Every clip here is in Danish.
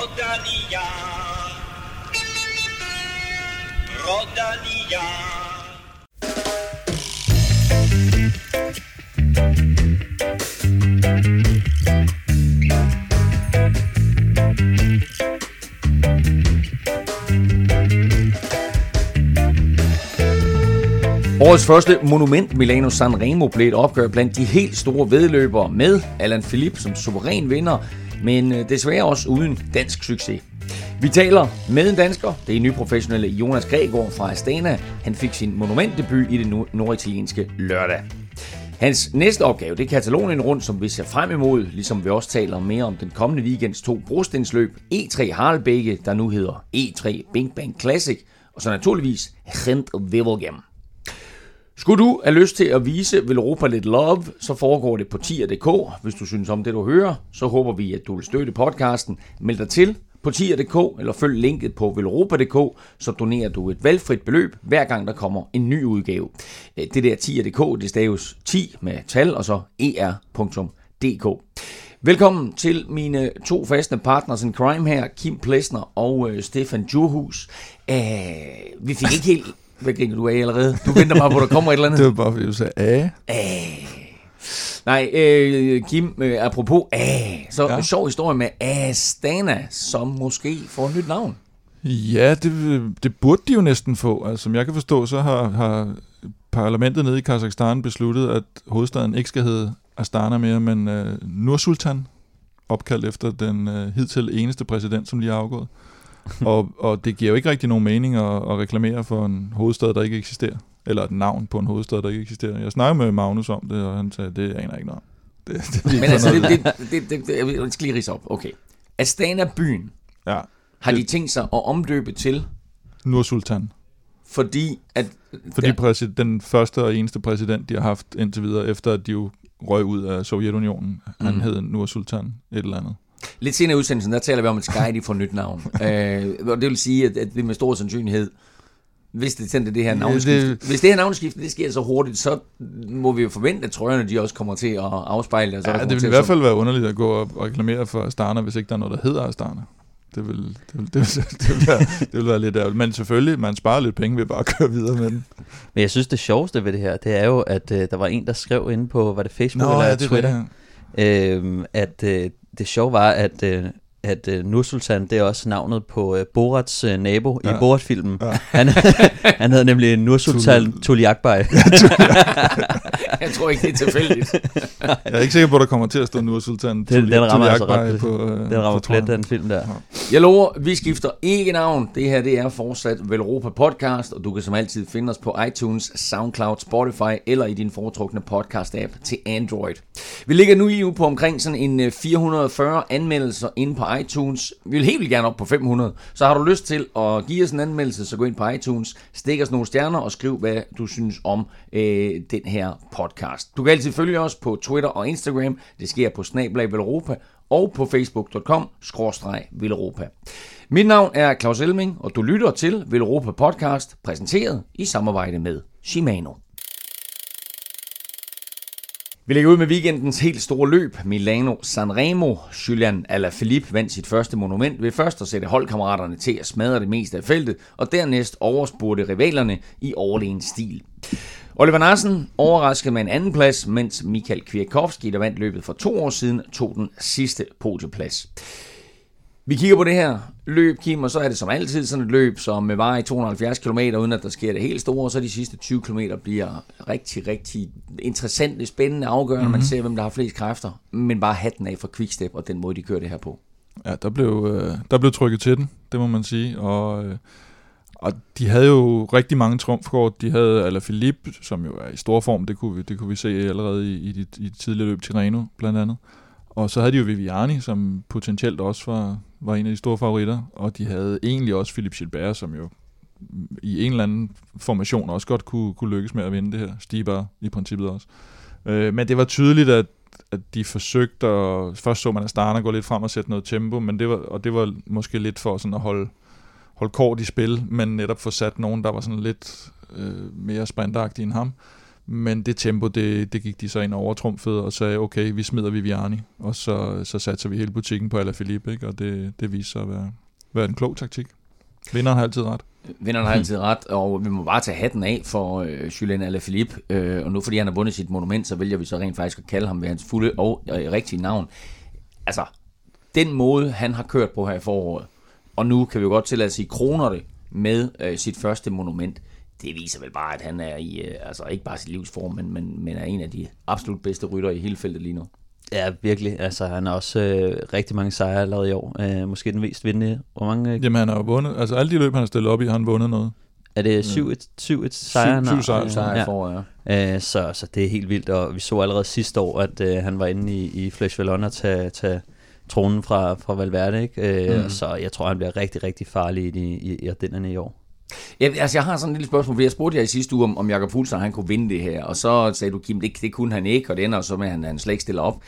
Rodalia. Rodalia. Årets første monument, Milano Sanremo, blev et opgør blandt de helt store vedløbere med Alan Philippe som suveræn vinder, men øh, desværre også uden dansk succes. Vi taler med en dansker, det er nyprofessionelle Jonas Gregor fra Astana. Han fik sin monumentdebut i det norditalienske lørdag. Hans næste opgave, det er Katalonien rundt, som vi ser frem imod, ligesom vi også taler mere om den kommende weekends to brostensløb, E3 Harlebække, der nu hedder E3 Bing Bang Classic, og så naturligvis Gent Wevelgem. Skulle du have lyst til at vise Velropa lidt love, så foregår det på tier.dk. Hvis du synes om det, du hører, så håber vi, at du vil støtte podcasten. Meld dig til på tier.dk, eller følg linket på velropa.dk, så donerer du et valgfrit beløb, hver gang der kommer en ny udgave. Øh, det der tier.dk, det staves 10 med tal, og så er.dk. Velkommen til mine to faste partners in crime her, Kim Plesner og øh, Stefan Djurhus. Æh, vi fik ikke helt... Hvad griner du af allerede? Du venter bare på, at der kommer et eller andet. Det var bare fordi, du sagde A. Nej, øh, Kim, øh, apropos A, så ja. En sjov historie med Astana, som måske får et nyt navn. Ja, det, det burde de jo næsten få. Altså, som jeg kan forstå, så har, har parlamentet nede i Kazakhstan besluttet, at hovedstaden ikke skal hedde Astana mere, men uh, Nursultan, opkaldt efter den uh, hidtil eneste præsident, som lige er afgået. Og, og det giver jo ikke rigtig nogen mening at, at reklamere for en hovedstad, der ikke eksisterer. Eller et navn på en hovedstad, der ikke eksisterer. Jeg snakkede med Magnus om det, og han sagde, det aner jeg ikke noget om. Det, det, det, Men altså, det, det, det, det, det, jeg skal lige rise op. Okay. Astana byen Ja, har de tænkt sig at omdøbe til, Nursultan. fordi at... Fordi ja. præsident, den første og eneste præsident, de har haft indtil videre, efter at de jo røg ud af Sovjetunionen, mm. han hed Nur Sultan et eller andet. Lidt senere i udsendelsen, der taler vi om, at Sky de får nyt navn. øh, og det vil sige, at, at det med stor sandsynlighed, hvis det, det, det her Ja, navnskift, det- hvis det her navnskift, det sker så hurtigt, så må vi jo forvente, at trøjerne de også kommer til at afspejle det. Så Ja, det vil i hvert fald være underligt at gå og og reklamere for Astana, hvis ikke der er noget, der hedder Astana. Det vil, det vil, det vil, det vil, være, det vil være lidt ærgerligt. Men selvfølgelig, man sparer lidt penge ved bare at køre videre med den. Men jeg synes, det sjoveste ved det her, det er jo, at øh, der var en, der skrev inde på, var det Facebook eller Twitter, øh, at øh, det sjove var, at, øh, at øh, Nursultan, det er også navnet på øh, Borats øh, nabo ja. i Ja. Borat-filmen. Ja. Han, han hedder nemlig Nursultan Tuliakbay. Jeg tror ikke, det er tilfældigt. Jeg er ikke sikker på, at der kommer til at stå Nur Sultan. Den- rammer altså Tuliakbay ret- på, øh, Den rammer plet, den film der. Jeg lover, vi skifter ikke navn. Det her det er fortsat Velropa Podcast, og du kan som altid finde os på iTunes, SoundCloud, Spotify eller i din foretrukne podcast-app til Android. Vi ligger nu i på omkring sådan en øh, 440 anmeldelser inde på iTunes. Vi vil helt vildt gerne op på 500. Så har du lyst til at give os en anmeldelse, så gå ind på iTunes, stik os nogle stjerner og skriv, hvad du synes om øh, den her podcast. Du kan altid følge os på Twitter og Instagram. Det sker på Snablag Velropa og på facebook.com-velropa. Mit navn er Claus Elming, og du lytter til Velropa Podcast, præsenteret i samarbejde med Shimano. Vi lægger ud med weekendens helt store løb, Milano Sanremo. Julian Alaphilippe vandt sit første monument ved først at sætte holdkammeraterne til at smadre det meste af feltet, og dernæst overspurgte rivalerne i overlegen stil. Oliver Narsen overraskede med en anden plads, mens Michael Kwiatkowski, der vandt løbet for to år siden, tog den sidste podieplads. Vi kigger på det her løb, Kim, og så er det som altid sådan et løb, som varer i 270 km, uden at der sker det helt store, og så de sidste 20 km bliver rigtig, rigtig interessante, spændende, afgørende. Mm-hmm. Man ser, hvem der har flest kræfter, men bare hatten af for Quickstep og den måde, de kører det her på. Ja, der blev, øh, der blev trykket til den, det må man sige. Og, øh, og de havde jo rigtig mange trumfkort. De havde Alaphilippe, som jo er i stor form, det kunne vi, det kunne vi se allerede i, i, de, i de tidligere løb til Reno, blandt andet. Og så havde de jo Viviani, som potentielt også var, var en af de store favoritter. Og de havde egentlig også Philip Gilbert, som jo i en eller anden formation også godt kunne, kunne lykkes med at vinde det her. Stibar i princippet også. Øh, men det var tydeligt, at, at de forsøgte, og først så man at starterne gå lidt frem og sætte noget tempo, men det var, og det var måske lidt for sådan at holde, holde kort i spil, men netop få sat nogen, der var sådan lidt øh, mere sprintagtige end ham. Men det tempo, det, det gik de så ind og overtrumfede og sagde, okay, vi smider Viviani, og så, så satser vi hele butikken på Alaphilippe, ikke? og det, det viste sig at være, være en klog taktik. Vinderen har altid ret. Vinderen har altid ret, og vi må bare tage hatten af for øh, Julien Alaphilippe. Øh, og nu fordi han har vundet sit monument, så vælger vi så rent faktisk at kalde ham ved hans fulde og øh, rigtige navn. Altså, den måde, han har kørt på her i foråret, og nu kan vi jo godt tillade at sige, kroner det med øh, sit første monument, det viser vel bare, at han er i, øh, altså ikke bare sit livsform, men, men, men er en af de absolut bedste rytter i hele feltet lige nu. Ja, virkelig. Altså, han har også øh, rigtig mange sejre lavet i år. Øh, måske den mest vindende. Hvor mange? Øh... Jamen, han har vundet. Altså, alle de løb, han har stillet op i, har han vundet noget. Er det 7-1 ja. sejre? 7 sejre, sejre ja. for, ja. Øh, så, så det er helt vildt, og vi så allerede sidste år, at øh, han var inde i, i Flash Vallon og tage, tage tronen fra, fra Valverde, ikke? Øh, mm. Så jeg tror, han bliver rigtig, rigtig farlig i, i, i Ardennerne i år. Ja, altså jeg har sådan et lille spørgsmål, for jeg spurgte jer i sidste uge, om, om Jakob Fuglsang han kunne vinde det her, og så sagde du, Kim, det, det kunne han ikke, og det ender så med, at han, han slet ikke stiller op.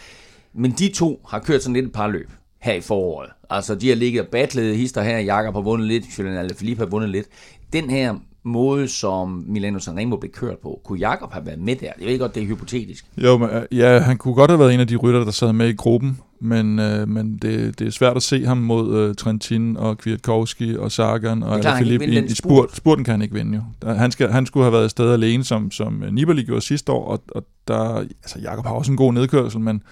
Men de to har kørt sådan lidt et par løb her i foråret. Altså, de har ligget og battlet hister her. Jakob har vundet lidt, Julian Alaphilippe har vundet lidt. Den her måde, som Milano Sanremo blev kørt på, kunne Jakob have været med der? Jeg ved godt, det er hypotetisk. Jo, men, øh, ja, han kunne godt have været en af de rytter, der sad med i gruppen, men, øh, men det, det er svært at se ham mod øh, Trentin og Kwiatkowski og Sagan og Alaphilippe i, i spurt. Spurten kan han ikke vinde jo. Han, skal, han skulle have været afsted alene, som, som Nibali gjorde sidste år, og, og der, altså Jakob har også en god nedkørsel, men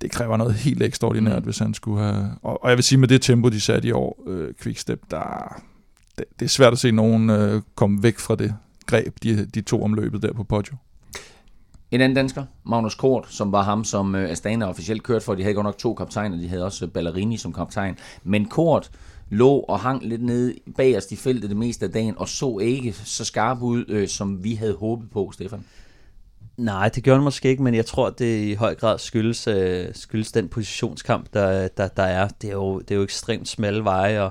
det kræver noget helt ekstraordinært, mm. hvis han skulle have... Og, og jeg vil sige, med det tempo, de satte i år, øh, Quickstep, der, det, det er svært at se nogen øh, komme væk fra det greb, de, de to omløbet der på Poggio. En anden dansker, Magnus Kort, som var ham, som øh, Astana officielt kørt for. De havde godt nok to kaptajner, de havde også øh, Ballerini som kaptajn. Men Kort lå og hang lidt nede bagerst i feltet det meste af dagen, og så ikke så skarp ud, øh, som vi havde håbet på, Stefan. Nej, det gjorde han måske ikke, men jeg tror, det i høj grad skyldes, øh, skyldes den positionskamp, der, der, der er. Det er, jo, det er jo ekstremt smalle veje, og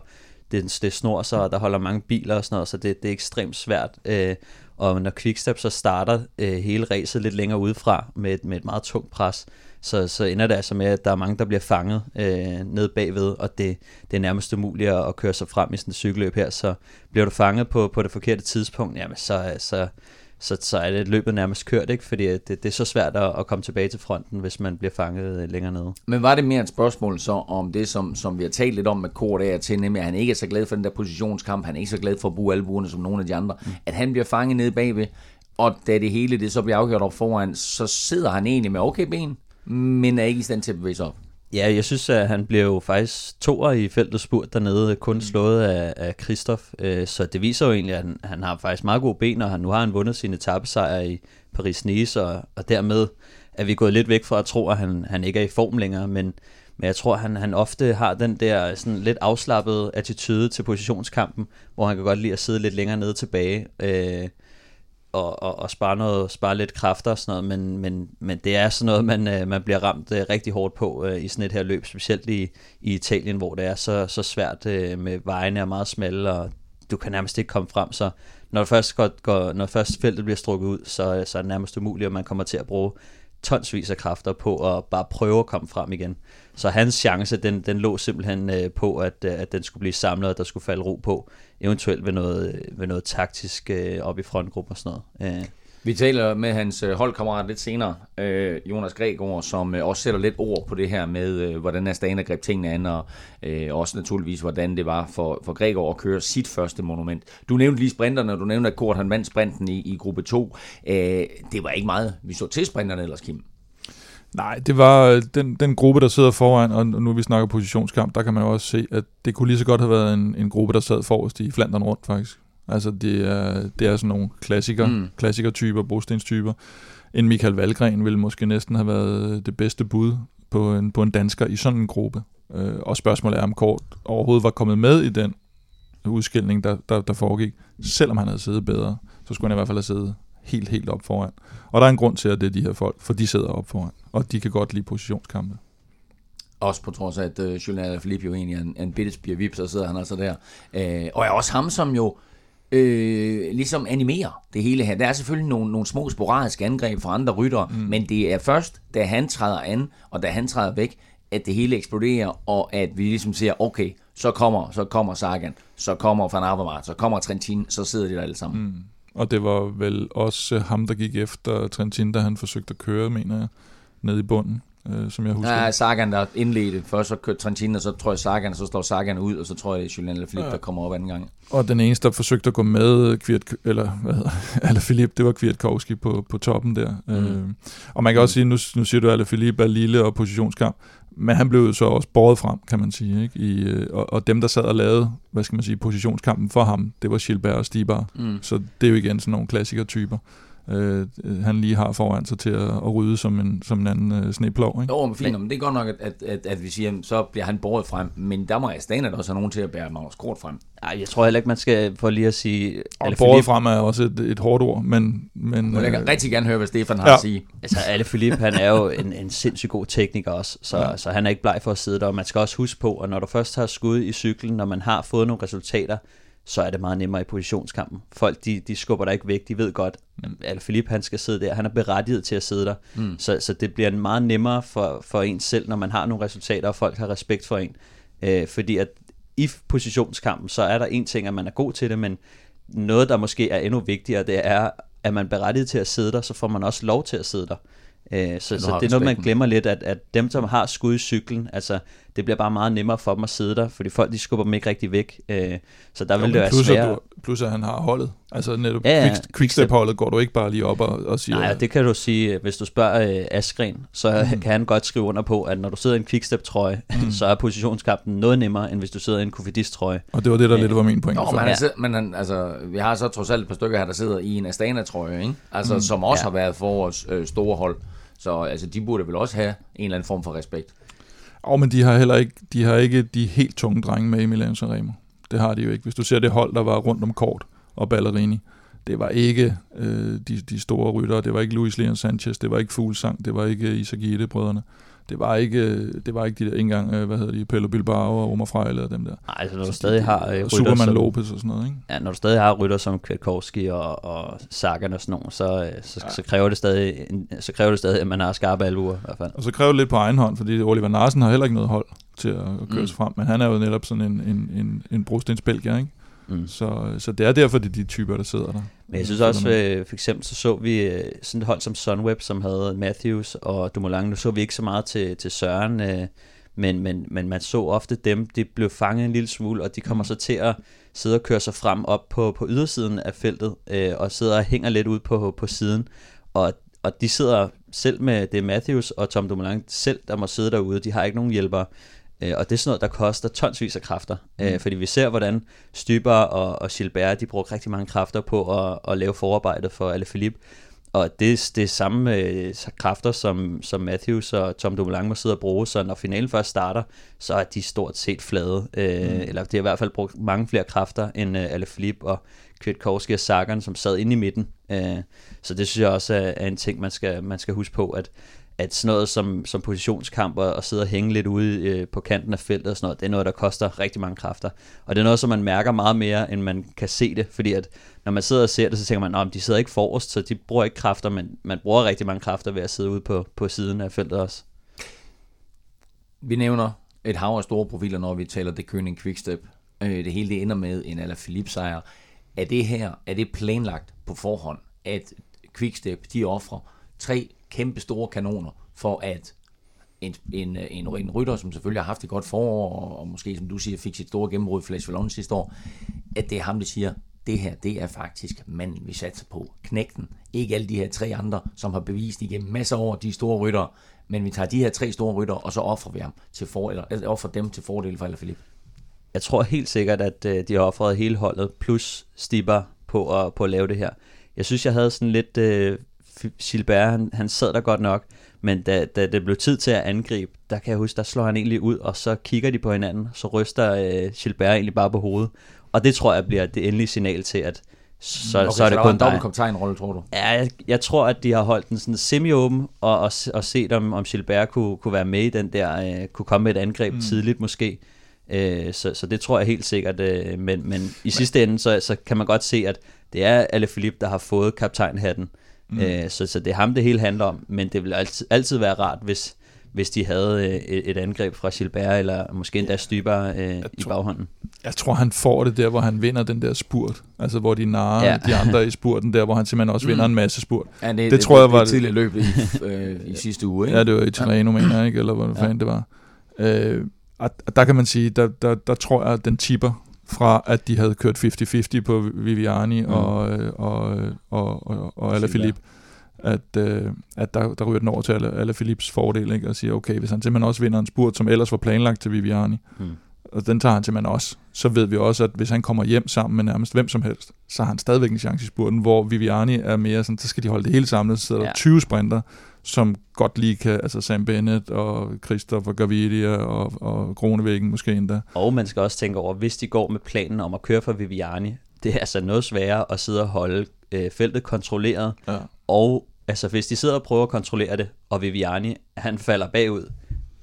det, det snor sig, og der holder mange biler og sådan noget, så det, det er ekstremt svært. Øh, og når Quickstep så starter øh, hele racet lidt længere udefra med, med et meget tungt pres, så, så ender det altså med, at der er mange, der bliver fanget øh, ned bagved, og det, det er nærmest umuligt at, at køre sig frem i sådan et cykelløb her, så bliver du fanget på, på det forkerte tidspunkt, jamen så, så, så, så er det løbet nærmest kørt, ikke? fordi det, det er så svært at, at komme tilbage til fronten, hvis man bliver fanget øh, længere nede. Men var det mere et spørgsmål så om det, som, som vi har talt lidt om med Kort af til, nemlig at han ikke er så glad for den der positionskamp, han er ikke så glad for at bruge albuerne som nogle af de andre, mm. at han bliver fanget nede bagved, og da det hele det så bliver afgjort op foran, så sidder han egentlig med okay ben, men er ikke i stand til at bevæge sig op. Ja, jeg synes, at han blev jo faktisk toer i feltet spurt dernede, kun mm. slået af, af Christoph. Øh, så det viser jo egentlig, at han, han har faktisk meget gode ben, og han, nu har han vundet sine etappesejr i Paris-Nice, og, og dermed er vi gået lidt væk fra at tro, at han, han ikke er i form længere, men, men jeg tror, han, han ofte har den der sådan lidt afslappede attitude til positionskampen, hvor han kan godt lide at sidde lidt længere nede tilbage. Øh, og, og, og spare, noget, spare lidt kræfter og sådan noget, men, men, men det er sådan noget, man, øh, man bliver ramt øh, rigtig hårdt på øh, i sådan et her løb, specielt i, i Italien, hvor det er så, så svært øh, med vejene er meget smalle, og du kan nærmest ikke komme frem, så når først, går, går, når først feltet bliver strukket ud, så, så er det nærmest umuligt, at man kommer til at bruge tonsvis af kræfter på at bare prøve at komme frem igen. Så hans chance, den, den lå simpelthen øh, på, at, øh, at den skulle blive samlet, og der skulle falde ro på, eventuelt ved noget, ved noget taktisk øh, op i frontgruppen og sådan noget. Øh. Vi taler med hans øh, holdkammerat lidt senere, øh, Jonas Gregor, som øh, også sætter lidt ord på det her med, øh, hvordan Astana greb tingene an, og øh, også naturligvis, hvordan det var for, for Gregor at køre sit første monument. Du nævnte lige sprinterne, og du nævnte, at Kort han vandt sprinten i, i gruppe 2. Øh, det var ikke meget, vi så til sprinterne ellers, Kim. Nej, det var øh, den, den gruppe, der sidder foran, og nu vi snakker positionskamp, der kan man jo også se, at det kunne lige så godt have været en, en gruppe, der sad forrest i Flandern rundt, faktisk. Altså, det er, det er sådan nogle klassiker, mm. klassiker-typer, brostenstyper. En Michael Valgren ville måske næsten have været det bedste bud på en, på en dansker i sådan en gruppe. Øh, og spørgsmålet er, om Kort overhovedet var kommet med i den udskilning, der, der, der foregik. Selvom han havde siddet bedre, så skulle han i hvert fald have siddet helt, helt op foran. Og der er en grund til, at det er de her folk, for de sidder op foran, og de kan godt lide positionskampe. Også på trods af, at uh, Julian Alaphilippe jo egentlig er en, en bitte spire så sidder han altså der. Uh, og er også ham, som jo øh, ligesom animerer det hele her. Der er selvfølgelig nogle, nogle små sporadiske angreb fra andre ryttere, mm. men det er først, da han træder an, og da han træder væk, at det hele eksploderer, og at vi ligesom siger, okay, så kommer, så kommer Sagan, så kommer Van Avermaet, så kommer Trentin, så sidder de der alle sammen. Mm. Og det var vel også ham, der gik efter Trentin, da han forsøgte at køre, mener jeg, ned i bunden øh, som jeg husker. Ja, Sagan, der indledte. Først så kørte Trentin, og så tror jeg Sagan, og så står Sagan ud, og så tror jeg, Julian Alaphilippe, ja. der kommer op anden gang. Og den eneste, der forsøgte at gå med Kvirt, eller hvad hedder Alaphilippe, det var Kwiatkowski på, på toppen der. Mm. Øh, og man kan også sige, nu, nu siger du, at Alaphilippe er lille og positionskamp, men han blev så også båret frem, kan man sige. Ikke? I, øh, og, og dem, der sad og lavede, hvad skal man sige, positionskampen for ham, det var Gilbert og Stibar. Mm. Så det er jo igen sådan nogle klassikertyper øh, han lige har foran sig til at, at rydde som en, som en anden øh, sneplov. Ikke? Jo, men fint, men det er godt nok, at, at, at, at vi siger, så bliver han båret frem, men der må Astana også have nogen til at bære Magnus Kort frem. Nej, jeg tror heller ikke, man skal for lige at sige... Og båret frem er også et, et hårdt ord, men... men jeg vil øh, rigtig gerne høre, hvad Stefan har ja. at sige. Altså, Ale Philippe, han er jo en, en sindssygt god tekniker også, så, ja. så han er ikke bleg for at sidde der, og man skal også huske på, at når du først har skud i cyklen, når man har fået nogle resultater, så er det meget nemmere i positionskampen. Folk, de, de skubber der ikke væk, de ved godt, at Philippe han skal sidde der, han er berettiget til at sidde der, mm. så, så det bliver meget nemmere for, for en selv, når man har nogle resultater, og folk har respekt for en. Øh, fordi at i positionskampen, så er der en ting, at man er god til det, men noget, der måske er endnu vigtigere, det er, at man er berettiget til at sidde der, så får man også lov til at sidde der. Øh, så, så det er noget, man glemmer lidt, at, at dem, som har skud i cyklen, altså det bliver bare meget nemmere for dem at sidde der, fordi folk de skubber dem ikke rigtig væk. Øh, så der jo, vil det være svært. Du, plus at han har holdet. Altså netop ja, ja, quickstep-holdet går du ikke bare lige op og, og siger... Nej, det kan du sige. Hvis du spørger øh, Askren, så mm. kan han godt skrive under på, at når du sidder i en quickstep-trøje, mm. så er positionskampen noget nemmere, end hvis du sidder i en Kofidis-trøje. Og det var det, der øh, lidt var min point. Nå, men, han, men han, altså, vi har så trods alt et par stykker her, der sidder i en Astana-trøje, ikke? Altså, mm. som også ja. har været for vores øh, store hold. Så altså, de burde vel også have en eller anden form for respekt. Og men de har heller ikke de, har ikke de helt tunge drenge med i Milan Sanremo. Det har de jo ikke. Hvis du ser det hold, der var rundt om Kort og Ballerini, det var ikke øh, de, de store ryttere. Det var ikke Luis Leon Sanchez, det var ikke Fuglsang, det var ikke Isagite brødrene det var ikke, det var ikke de der engang, øh, hvad hedder de, Pello Bilbao og Omar Frejle og dem der. Nej, altså når du så stadig har øh, rytter Superman som, Lopez og sådan noget, ikke? Ja, når du stadig har rytter som Kwiatkowski og, og Sagan og sådan noget, så, øh, så, ja. så, kræver det stadig, så kræver det stadig, at man har skarpe albuer i hvert fald. Og så kræver det lidt på egen hånd, fordi Oliver Narsen har heller ikke noget hold til at, køre mm. sig frem, men han er jo netop sådan en, en, en, en brostensbelgier, ikke? Mm. Så, så det er derfor, det er de typer, der sidder der. Men jeg synes også, øh, for eksempel så så vi øh, sådan et hold som Sunweb, som havde Matthews og Dumoulin. Nu så vi ikke så meget til, til Søren, øh, men, men, men man så ofte dem, de blev fanget en lille smule, og de kommer mm. så til at sidde og køre sig frem op på, på ydersiden af feltet, øh, og sidder og hænger lidt ud på, på siden. Og, og de sidder selv med det Matthews og Tom Dumoulin selv, der må sidde derude. De har ikke nogen hjælpere. Øh, og det er sådan noget, der koster tonsvis af kræfter. Øh, mm. fordi vi ser, hvordan Styber og, og Gilbert, de bruger rigtig mange kræfter på at, at lave forarbejdet for Alaphilippe. Og det, det er samme øh, kræfter, som, som Matthews og Tom Dumoulin må sidde og bruge, så når finalen først starter, så er de stort set flade. Øh, mm. Eller det har i hvert fald brugt mange flere kræfter end øh, Alaphilippe og Kwiatkowski og Sagan, som sad inde i midten. Øh, så det synes jeg også er, er en ting, man skal, man skal huske på, at at sådan noget som, som positionskamp og, og sidde og hænge lidt ude øh, på kanten af feltet og sådan noget, det er noget, der koster rigtig mange kræfter. Og det er noget, som man mærker meget mere, end man kan se det, fordi at når man sidder og ser det, så tænker man, at de sidder ikke forrest, så de bruger ikke kræfter, men man bruger rigtig mange kræfter ved at sidde ude på, på siden af feltet også. Vi nævner et hav af store profiler, når vi taler det König Quickstep. Øh, det hele det ender med en eller Philippe sejr. Er det her, er det planlagt på forhånd, at Quickstep, de offrer tre kæmpe store kanoner for at en, en, en, en rytter, som selvfølgelig har haft et godt forår, og, og måske, som du siger, fik sit store gennembrud i Flash Vallon sidste år, at det er ham, der siger, det her, det er faktisk manden, vi satser på. Knægten. Ikke alle de her tre andre, som har bevist igennem masser over de store ryttere, men vi tager de her tre store rytter, og så offrer vi ham til for, eller, eller offrer dem til fordel for Philip. Jeg tror helt sikkert, at øh, de har offret hele holdet, plus Stipper på at, på at lave det her. Jeg synes, jeg havde sådan lidt øh, Gilbert, han, han sad der godt nok, men da, da det blev tid til at angribe, der kan jeg huske, der slår han egentlig ud, og så kigger de på hinanden, så ryster øh, Gilbert egentlig bare på hovedet. Og det tror jeg bliver det endelige signal til, at så, okay, så er det så kun dig. kaptajnrolle, tror du? Ja, jeg, jeg tror, at de har holdt den sådan semi-åben, og, og, og set om, om Gilbert kunne, kunne være med i den der, øh, kunne komme med et angreb mm. tidligt måske. Øh, så, så det tror jeg helt sikkert, øh, men, men i sidste ende, så, så kan man godt se, at det er Ale Philippe, der har fået kaptajnhatten. Mm. Øh, så, så det er ham, det hele handler om. Men det vil altid, altid være rart, hvis, hvis de havde øh, et, angreb fra Gilbert, eller måske endda Styber øh, i baghånden. Jeg tror, han får det der, hvor han vinder den der spurt. Altså, hvor de narer ja. de andre i spurten der, hvor han simpelthen også vinder mm. en masse spurt. Ja, det, det, det tror det, jeg var det tidligere løb i, øh, i sidste uge, ikke? Ja, det var i Tirreno, ja. mener jeg, ikke? Eller hvad ja. fanden det var. Øh, og der kan man sige, der, der, der tror jeg, at den tipper fra, at de havde kørt 50-50 på Viviani mm. og, øh, og, og, og, og Alaphilippe at, øh, at der, der ryger den over til alle, Philips fordel, ikke? og siger, okay, hvis han simpelthen også vinder en spurt, som ellers var planlagt til Viviani, mm. og den tager han simpelthen også, så ved vi også, at hvis han kommer hjem sammen med nærmest hvem som helst, så har han stadigvæk en chance i spurten, hvor Viviani er mere sådan, så skal de holde det hele samlet, så der ja. 20 sprinter, som godt lige kan, altså Sam Bennett og Christopher Gavidia og, og Kronevæggen måske endda. Og man skal også tænke over, hvis de går med planen om at køre for Viviani, det er altså noget sværere at sidde og holde øh, feltet kontrolleret, ja. og altså hvis de sidder og prøver at kontrollere det, og Viviani, han falder bagud,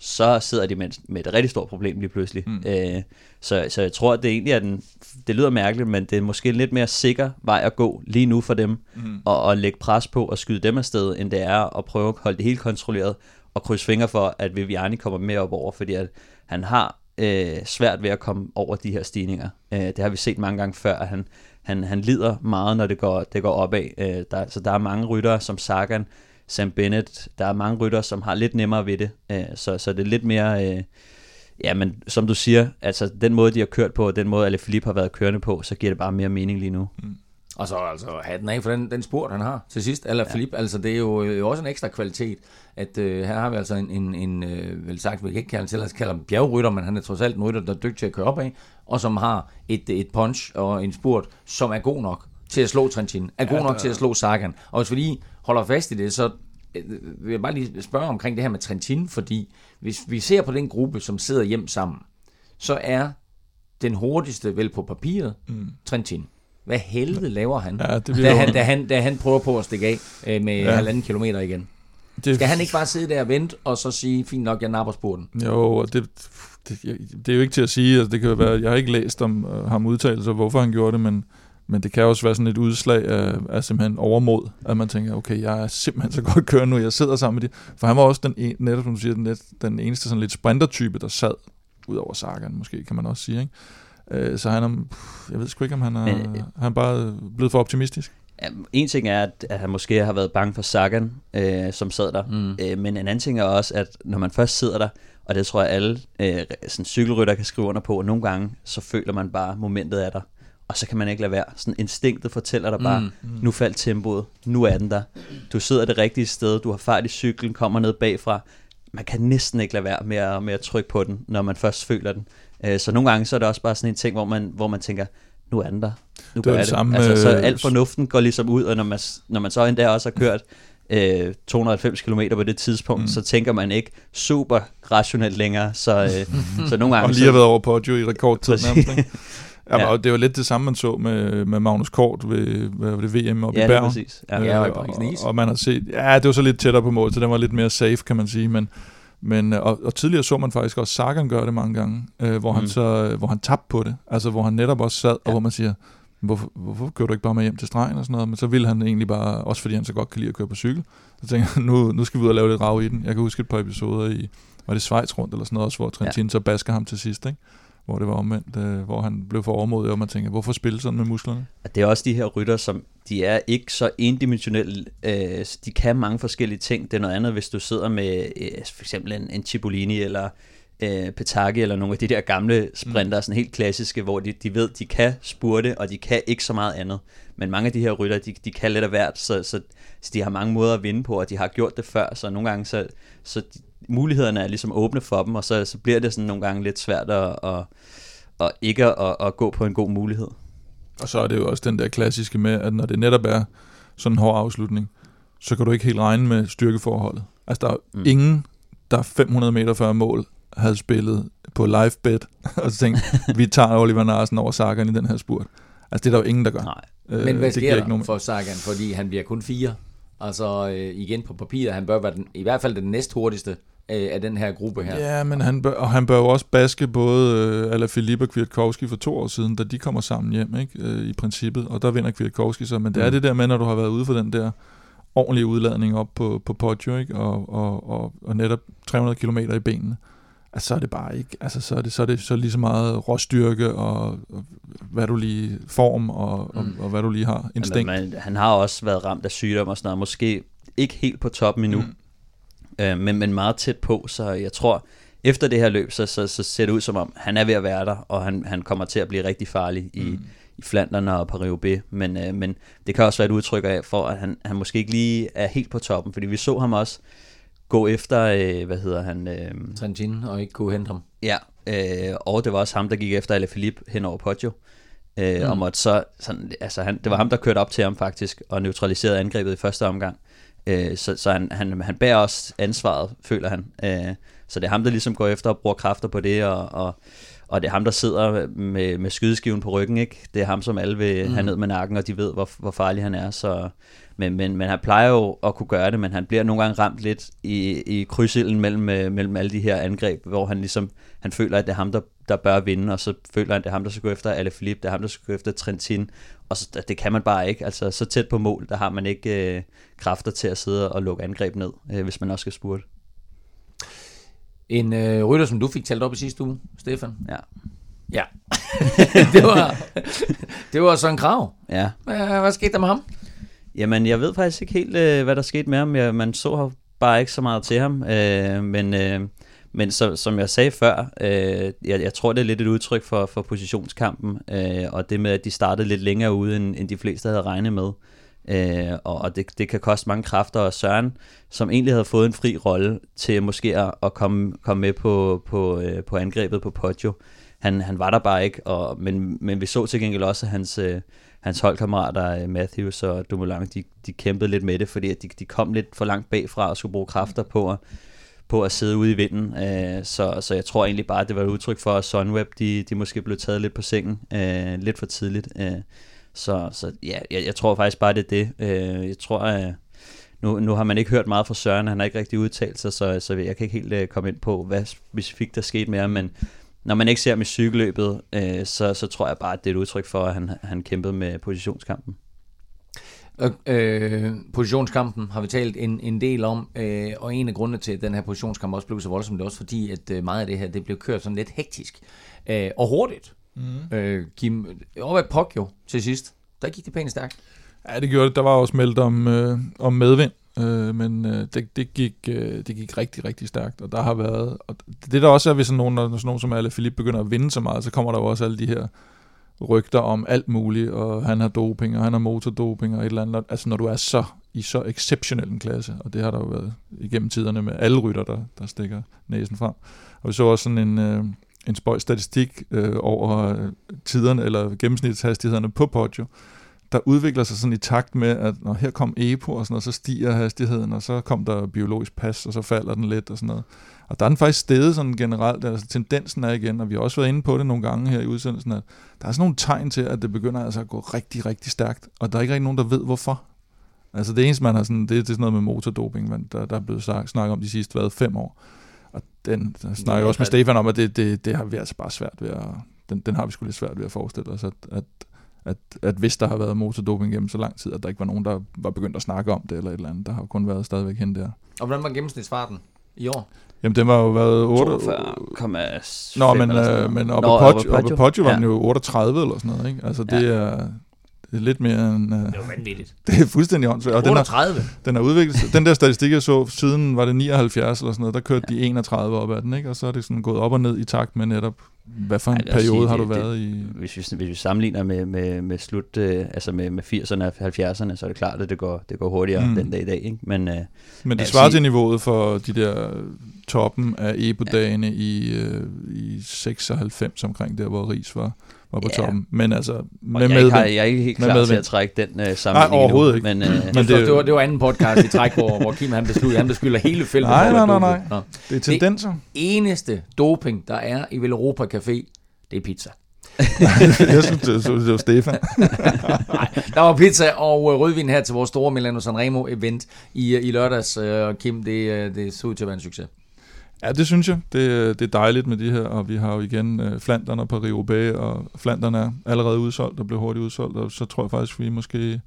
så sidder de med, med et rigtig stort problem lige pludselig. Mm. Øh, så, så jeg tror, at det egentlig er den, det lyder mærkeligt, men det er måske en lidt mere sikker vej at gå lige nu for dem, mm. og, og lægge pres på og skyde dem afsted, end det er at prøve at holde det helt kontrolleret, og krydse fingre for, at Viviani kommer mere op over, fordi at han har øh, svært ved at komme over de her stigninger. Øh, det har vi set mange gange før, at han, han, han lider meget, når det går, det går opad. Øh, der, så der er mange ryttere som Sagan, Sam Bennett, der er mange ryttere, som har lidt nemmere ved det. Øh, så, så det er lidt mere... Øh, ja, men som du siger, altså den måde, de har kørt på, den måde, Philippe har været kørende på, så giver det bare mere mening lige nu. Mm. Og så altså hatten af for den, den spurt, han har til sidst, eller ja. Philippe, altså det er jo, jo også en ekstra kvalitet, at øh, her har vi altså en, en, en øh, vel sagt, vi kan ikke kalde, til at kalde ham bjergrytter, men han er trods alt en rytter, der er dygtig til at køre op af, og som har et, et punch og en spurt, som er god nok til at slå Trentin, er god ja, nok der... til at slå Sagan. Og hvis vi lige holder fast i det, så øh, vil jeg bare lige spørge omkring det her med Trentin, fordi hvis vi ser på den gruppe, som sidder hjem sammen, så er den hurtigste vel på papiret mm. Trentin. Hvad helvede laver han, ja, det da, han, da, han, da han prøver på at stikke af øh, med ja. halvanden kilometer igen? Det, Skal han ikke bare sidde der og vente, og så sige, fint nok, jeg napper spurten? Jo, det, det, det er jo ikke til at sige, altså det kan være, jeg har ikke læst om uh, ham udtalelser, hvorfor han gjorde det, men, men det kan også være sådan et udslag af, af simpelthen overmod, at man tænker, okay, jeg er simpelthen så godt kørende nu, jeg sidder sammen med de. For han var også den, en, netop som du siger, den, den eneste sådan lidt sprintertype, der sad, ud over Sagan måske, kan man også sige, ikke? Øh, så han er, jeg ved sgu ikke, om han er, Men, øh, han er bare blevet for optimistisk. En ting er, at, at han måske har været bange for Sagan, øh, som sad der. Mm. Øh, men en anden ting er også, at når man først sidder der, og det tror jeg alle øh, sådan cykelrytter kan skrive under på, og nogle gange, så føler man bare momentet af der. Og så kan man ikke lade være. Sådan instinktet fortæller dig bare, mm. Mm. nu faldt tempoet, nu er den der. Du sidder det rigtige sted, du har fart i cyklen, kommer ned bagfra. Man kan næsten ikke lade være med at, med at trykke på den, når man først føler den. Øh, så nogle gange så er det også bare sådan en ting, hvor man, hvor man tænker, nu er den der. Nu det er det. Samme, altså, så alt fornuften går ligesom ud, og når man, når man så endda også har kørt øh, 290 km på det tidspunkt, mm. så tænker man ikke super rationelt længere. Så, øh, så nogle gange... Og lige har været over på i rekordtid nærmest, Ja, ja. det var lidt det samme, man så med, med Magnus Kort ved, ved det VM oppe ja, i Bergen. Ja, præcis. Ja, øh, ja og, og, og, man har set, ja, det var så lidt tættere på mål, så den var lidt mere safe, kan man sige, men, men, øh, og, og tidligere så man faktisk også Sagan gøre det mange gange, øh, hvor, mm. han så, hvor han tabte på det. Altså hvor han netop også sad, ja. og hvor man siger, hvorfor, hvorfor kører du ikke bare med hjem til stregen og sådan noget? Men så ville han egentlig bare, også fordi han så godt kan lide at køre på cykel, så tænkte jeg, nu, nu skal vi ud og lave lidt rav i den. Jeg kan huske et par episoder i, var det Schweiz rundt eller sådan noget også, hvor Trentin ja. så basker ham til sidst, ikke? Hvor det var omvendt, øh, hvor han blev for overmodig, og man tænker, hvorfor spille sådan med musklerne? Det er også de her rytter, som de er ikke så endimensionelle. Øh, de kan mange forskellige ting. Det er noget andet, hvis du sidder med øh, for eksempel en, en Cipollini eller øh, Petaki eller nogle af de der gamle sprinter, mm. sådan helt klassiske, hvor de, de ved, de kan spurte, og de kan ikke så meget andet. Men mange af de her rytter, de, de kan lidt af hvert, så, så, så de har mange måder at vinde på, og de har gjort det før, så nogle gange så, så de, mulighederne er ligesom åbne for dem, og så, så bliver det sådan nogle gange lidt svært at, at, at ikke at, at gå på en god mulighed. Og så er det jo også den der klassiske med, at når det netop er sådan en hård afslutning, så kan du ikke helt regne med styrkeforholdet. Altså der er mm. ingen, der 500 meter før mål havde spillet på live bet, og så tænkte, vi tager Oliver Narsen over Sagan i den her spurt. Altså det er der jo ingen, der gør. Nej. Øh, Men hvad sker der nogen... for Sagan, fordi han bliver kun fire? Altså øh, igen på papiret, han bør være den, i hvert fald den næst hurtigste øh, af den her gruppe her. Ja, men han bør, og han bør jo også baske både øh, Alaphilippe og Kwiatkowski for to år siden, da de kommer sammen hjem, ikke? Øh, i princippet, og der vinder Kwiatkowski så. Men det er mm. det der med, når du har været ude for den der ordentlige udladning op på, på Poggio, ikke? Og, og, og, og netop 300 km i benene. Altså, så er det bare ikke, altså så er det så, er det, så lige så meget råstyrke og, og hvad du lige form og, og, mm. og, og hvad du lige har instinkt. Men, men, han har også været ramt af sygdom og sådan noget, måske ikke helt på toppen endnu, mm. øh, men, men meget tæt på, så jeg tror, efter det her løb, så, så, så ser det ud som om, han er ved at være der, og han, han kommer til at blive rigtig farlig i, mm. i Flanderne og Paris-Roubaix, men, øh, men det kan også være et udtryk af, for at han, han måske ikke lige er helt på toppen, fordi vi så ham også gå efter, øh, hvad hedder han? Øh, Trentin, og ikke kunne hente ham. Ja, øh, og det var også ham, der gik efter Alaphilippe hen over Poggio. Øh, mm. Og måtte så, sådan, altså han, det var ham, der kørte op til ham faktisk, og neutraliserede angrebet i første omgang. Øh, så så han, han, han bærer også ansvaret, føler han. Øh, så det er ham, der ligesom går efter og bruger kræfter på det, og, og, og det er ham, der sidder med, med skydeskiven på ryggen. ikke. Det er ham, som alle vil mm. have ned med nakken, og de ved, hvor, hvor farlig han er. Så, men, men, men han plejer jo at kunne gøre det, men han bliver nogle gange ramt lidt i, i krydsilden mellem, øh, mellem alle de her angreb, hvor han ligesom han føler, at det er ham, der, der bør vinde, og så føler han, at det er ham, der skal gå efter Alaphilippe, det er ham, der skal gå efter Trentin, og så, det kan man bare ikke. Altså, så tæt på mål, der har man ikke øh, kræfter til at sidde og lukke angreb ned, øh, hvis man også skal spurte. En øh, rytter, som du fik talt op i sidste uge, Stefan. Ja. Ja. det var, det var sådan en krav. Ja. Hvad, hvad skete der med ham? Jamen, jeg ved faktisk ikke helt, øh, hvad der skete med ham. Jeg, man så bare ikke så meget til ham. Øh, men øh, men så, som jeg sagde før, øh, jeg, jeg tror, det er lidt et udtryk for, for positionskampen, øh, og det med, at de startede lidt længere ude, end, end de fleste havde regnet med. Øh, og og det, det kan koste mange kræfter, og Søren, som egentlig havde fået en fri rolle til måske at, at komme, komme med på, på, øh, på angrebet på Poggio, han, han var der bare ikke, og, men, men vi så til gengæld også, at hans, øh, hans holdkammerater, øh, Matthews og Dumoulin, de, de kæmpede lidt med det, fordi at de, de kom lidt for langt bagfra og skulle bruge kræfter på at, på at sidde ude i vinden. Øh, så, så jeg tror egentlig bare, at det var et udtryk for, at Sunweb, de, de måske blev taget lidt på sengen, øh, lidt for tidligt. Øh, så, så ja, jeg, jeg tror faktisk bare, det er det. Øh, jeg tror, at nu, nu har man ikke hørt meget fra Søren, han har ikke rigtig udtalt sig, så, så jeg kan ikke helt øh, komme ind på, hvad specifikt der skete med ham, men når man ikke ser ham i cykelløbet, øh, så, så tror jeg bare, at det er et udtryk for, at han, han kæmpede med positionskampen. Øh, positionskampen har vi talt en, en del om, øh, og en af grundene til, at den her positionskamp også blev så voldsom, det er også fordi, at øh, meget af det her, det blev kørt sådan lidt hektisk øh, og hurtigt. Mm. Øh, Kim, over ad Poggio til sidst, der gik det pænt stærkt. Ja, det gjorde det. Der var også meldt om, øh, om medvind, øh, men øh, det, det, gik, øh, det gik rigtig, rigtig stærkt, og der har været, og det der også er, hvis nogen, når sådan nogen som alle Philip begynder at vinde så meget, så kommer der jo også alle de her rygter om alt muligt, og han har doping, og han har motordoping, og et eller andet. Altså når du er så i så exceptionel en klasse, og det har der jo været igennem tiderne med alle rytter, der, der stikker næsen frem. Og vi så også sådan en, øh, en spøjs statistik øh, over øh, tiderne, eller gennemsnitshastighederne på Poggio, der udvikler sig sådan i takt med, at når her kom EPO og sådan noget, så stiger hastigheden, og så kom der biologisk pas, og så falder den lidt og sådan noget. Og der er den faktisk stedet sådan generelt, altså tendensen er igen, og vi har også været inde på det nogle gange her i udsendelsen, at der er sådan nogle tegn til, at det begynder altså at gå rigtig, rigtig stærkt, og der er ikke rigtig nogen, der ved hvorfor. Altså det eneste, man har sådan, det, det er sådan noget med motordoping, man, der, der er blevet snakket om de sidste hvad, fem år. Og den der snakker jeg også med Stefan om, at det, det, det har vi altså bare svært ved at, den, den har vi sgu lidt svært ved at forestille os, at, at, at, at hvis der har været motordoping gennem så lang tid, at der ikke var nogen, der var begyndt at snakke om det eller et eller andet. Der har kun været stadigvæk hende der. Og hvordan var gennemsnitsfarten i år? Jamen, den var jo været 8... 42,5 Nå, men, øh, men oppe, Nå, Poggio, oppe Poggio var ja. den jo 38 eller sådan noget, ikke? Altså, det ja. er... Det er lidt mere end... Uh, det var vanvittigt. Det er fuldstændig åndssvagt. Og 38? Den har, den har udviklet. Den der statistik, jeg så, siden var det 79 eller sådan noget, der kørte ja. de 31 op ad den, ikke? Og så er det sådan gået op og ned i takt med netop hvad for en Ej, periode sige, har du det, været det, i? Hvis vi, hvis vi sammenligner med, med, med slut, øh, altså med, med 80'erne og 70'erne, så er det klart, at det går, det går hurtigere mm. den dag i dag. Ikke? Men, øh, Men det svarer sige, til niveauet for de der toppen af Ebo-dagene ja. i, øh, i 96 omkring der, hvor Ries var var på ja. toppen. Men altså, med jeg, ikke har, jeg er ikke helt klar til at trække den uh, sammenligning Nej, overhovedet ikke. Men, uh, men det, det, var, det var anden podcast, vi træk, hvor, hvor Kim han beskylder, han beskylder hele feltet. Nej, nej, nej, nej. Nå. Det er tendenser. Det eneste doping, der er i Velropa Café, det er pizza. jeg synes, det, det var Stefan. Nej, der var pizza og øh, rødvin her til vores store Milano Sanremo event i, i lørdags. Og Kim, det, det så ud til at være en succes. Ja, det synes jeg. Det, det er dejligt med de her, og vi har jo igen uh, Flanderne på Rio Bay, og Flanderne er allerede udsolgt og blev hurtigt udsolgt, og så tror jeg faktisk, vi måske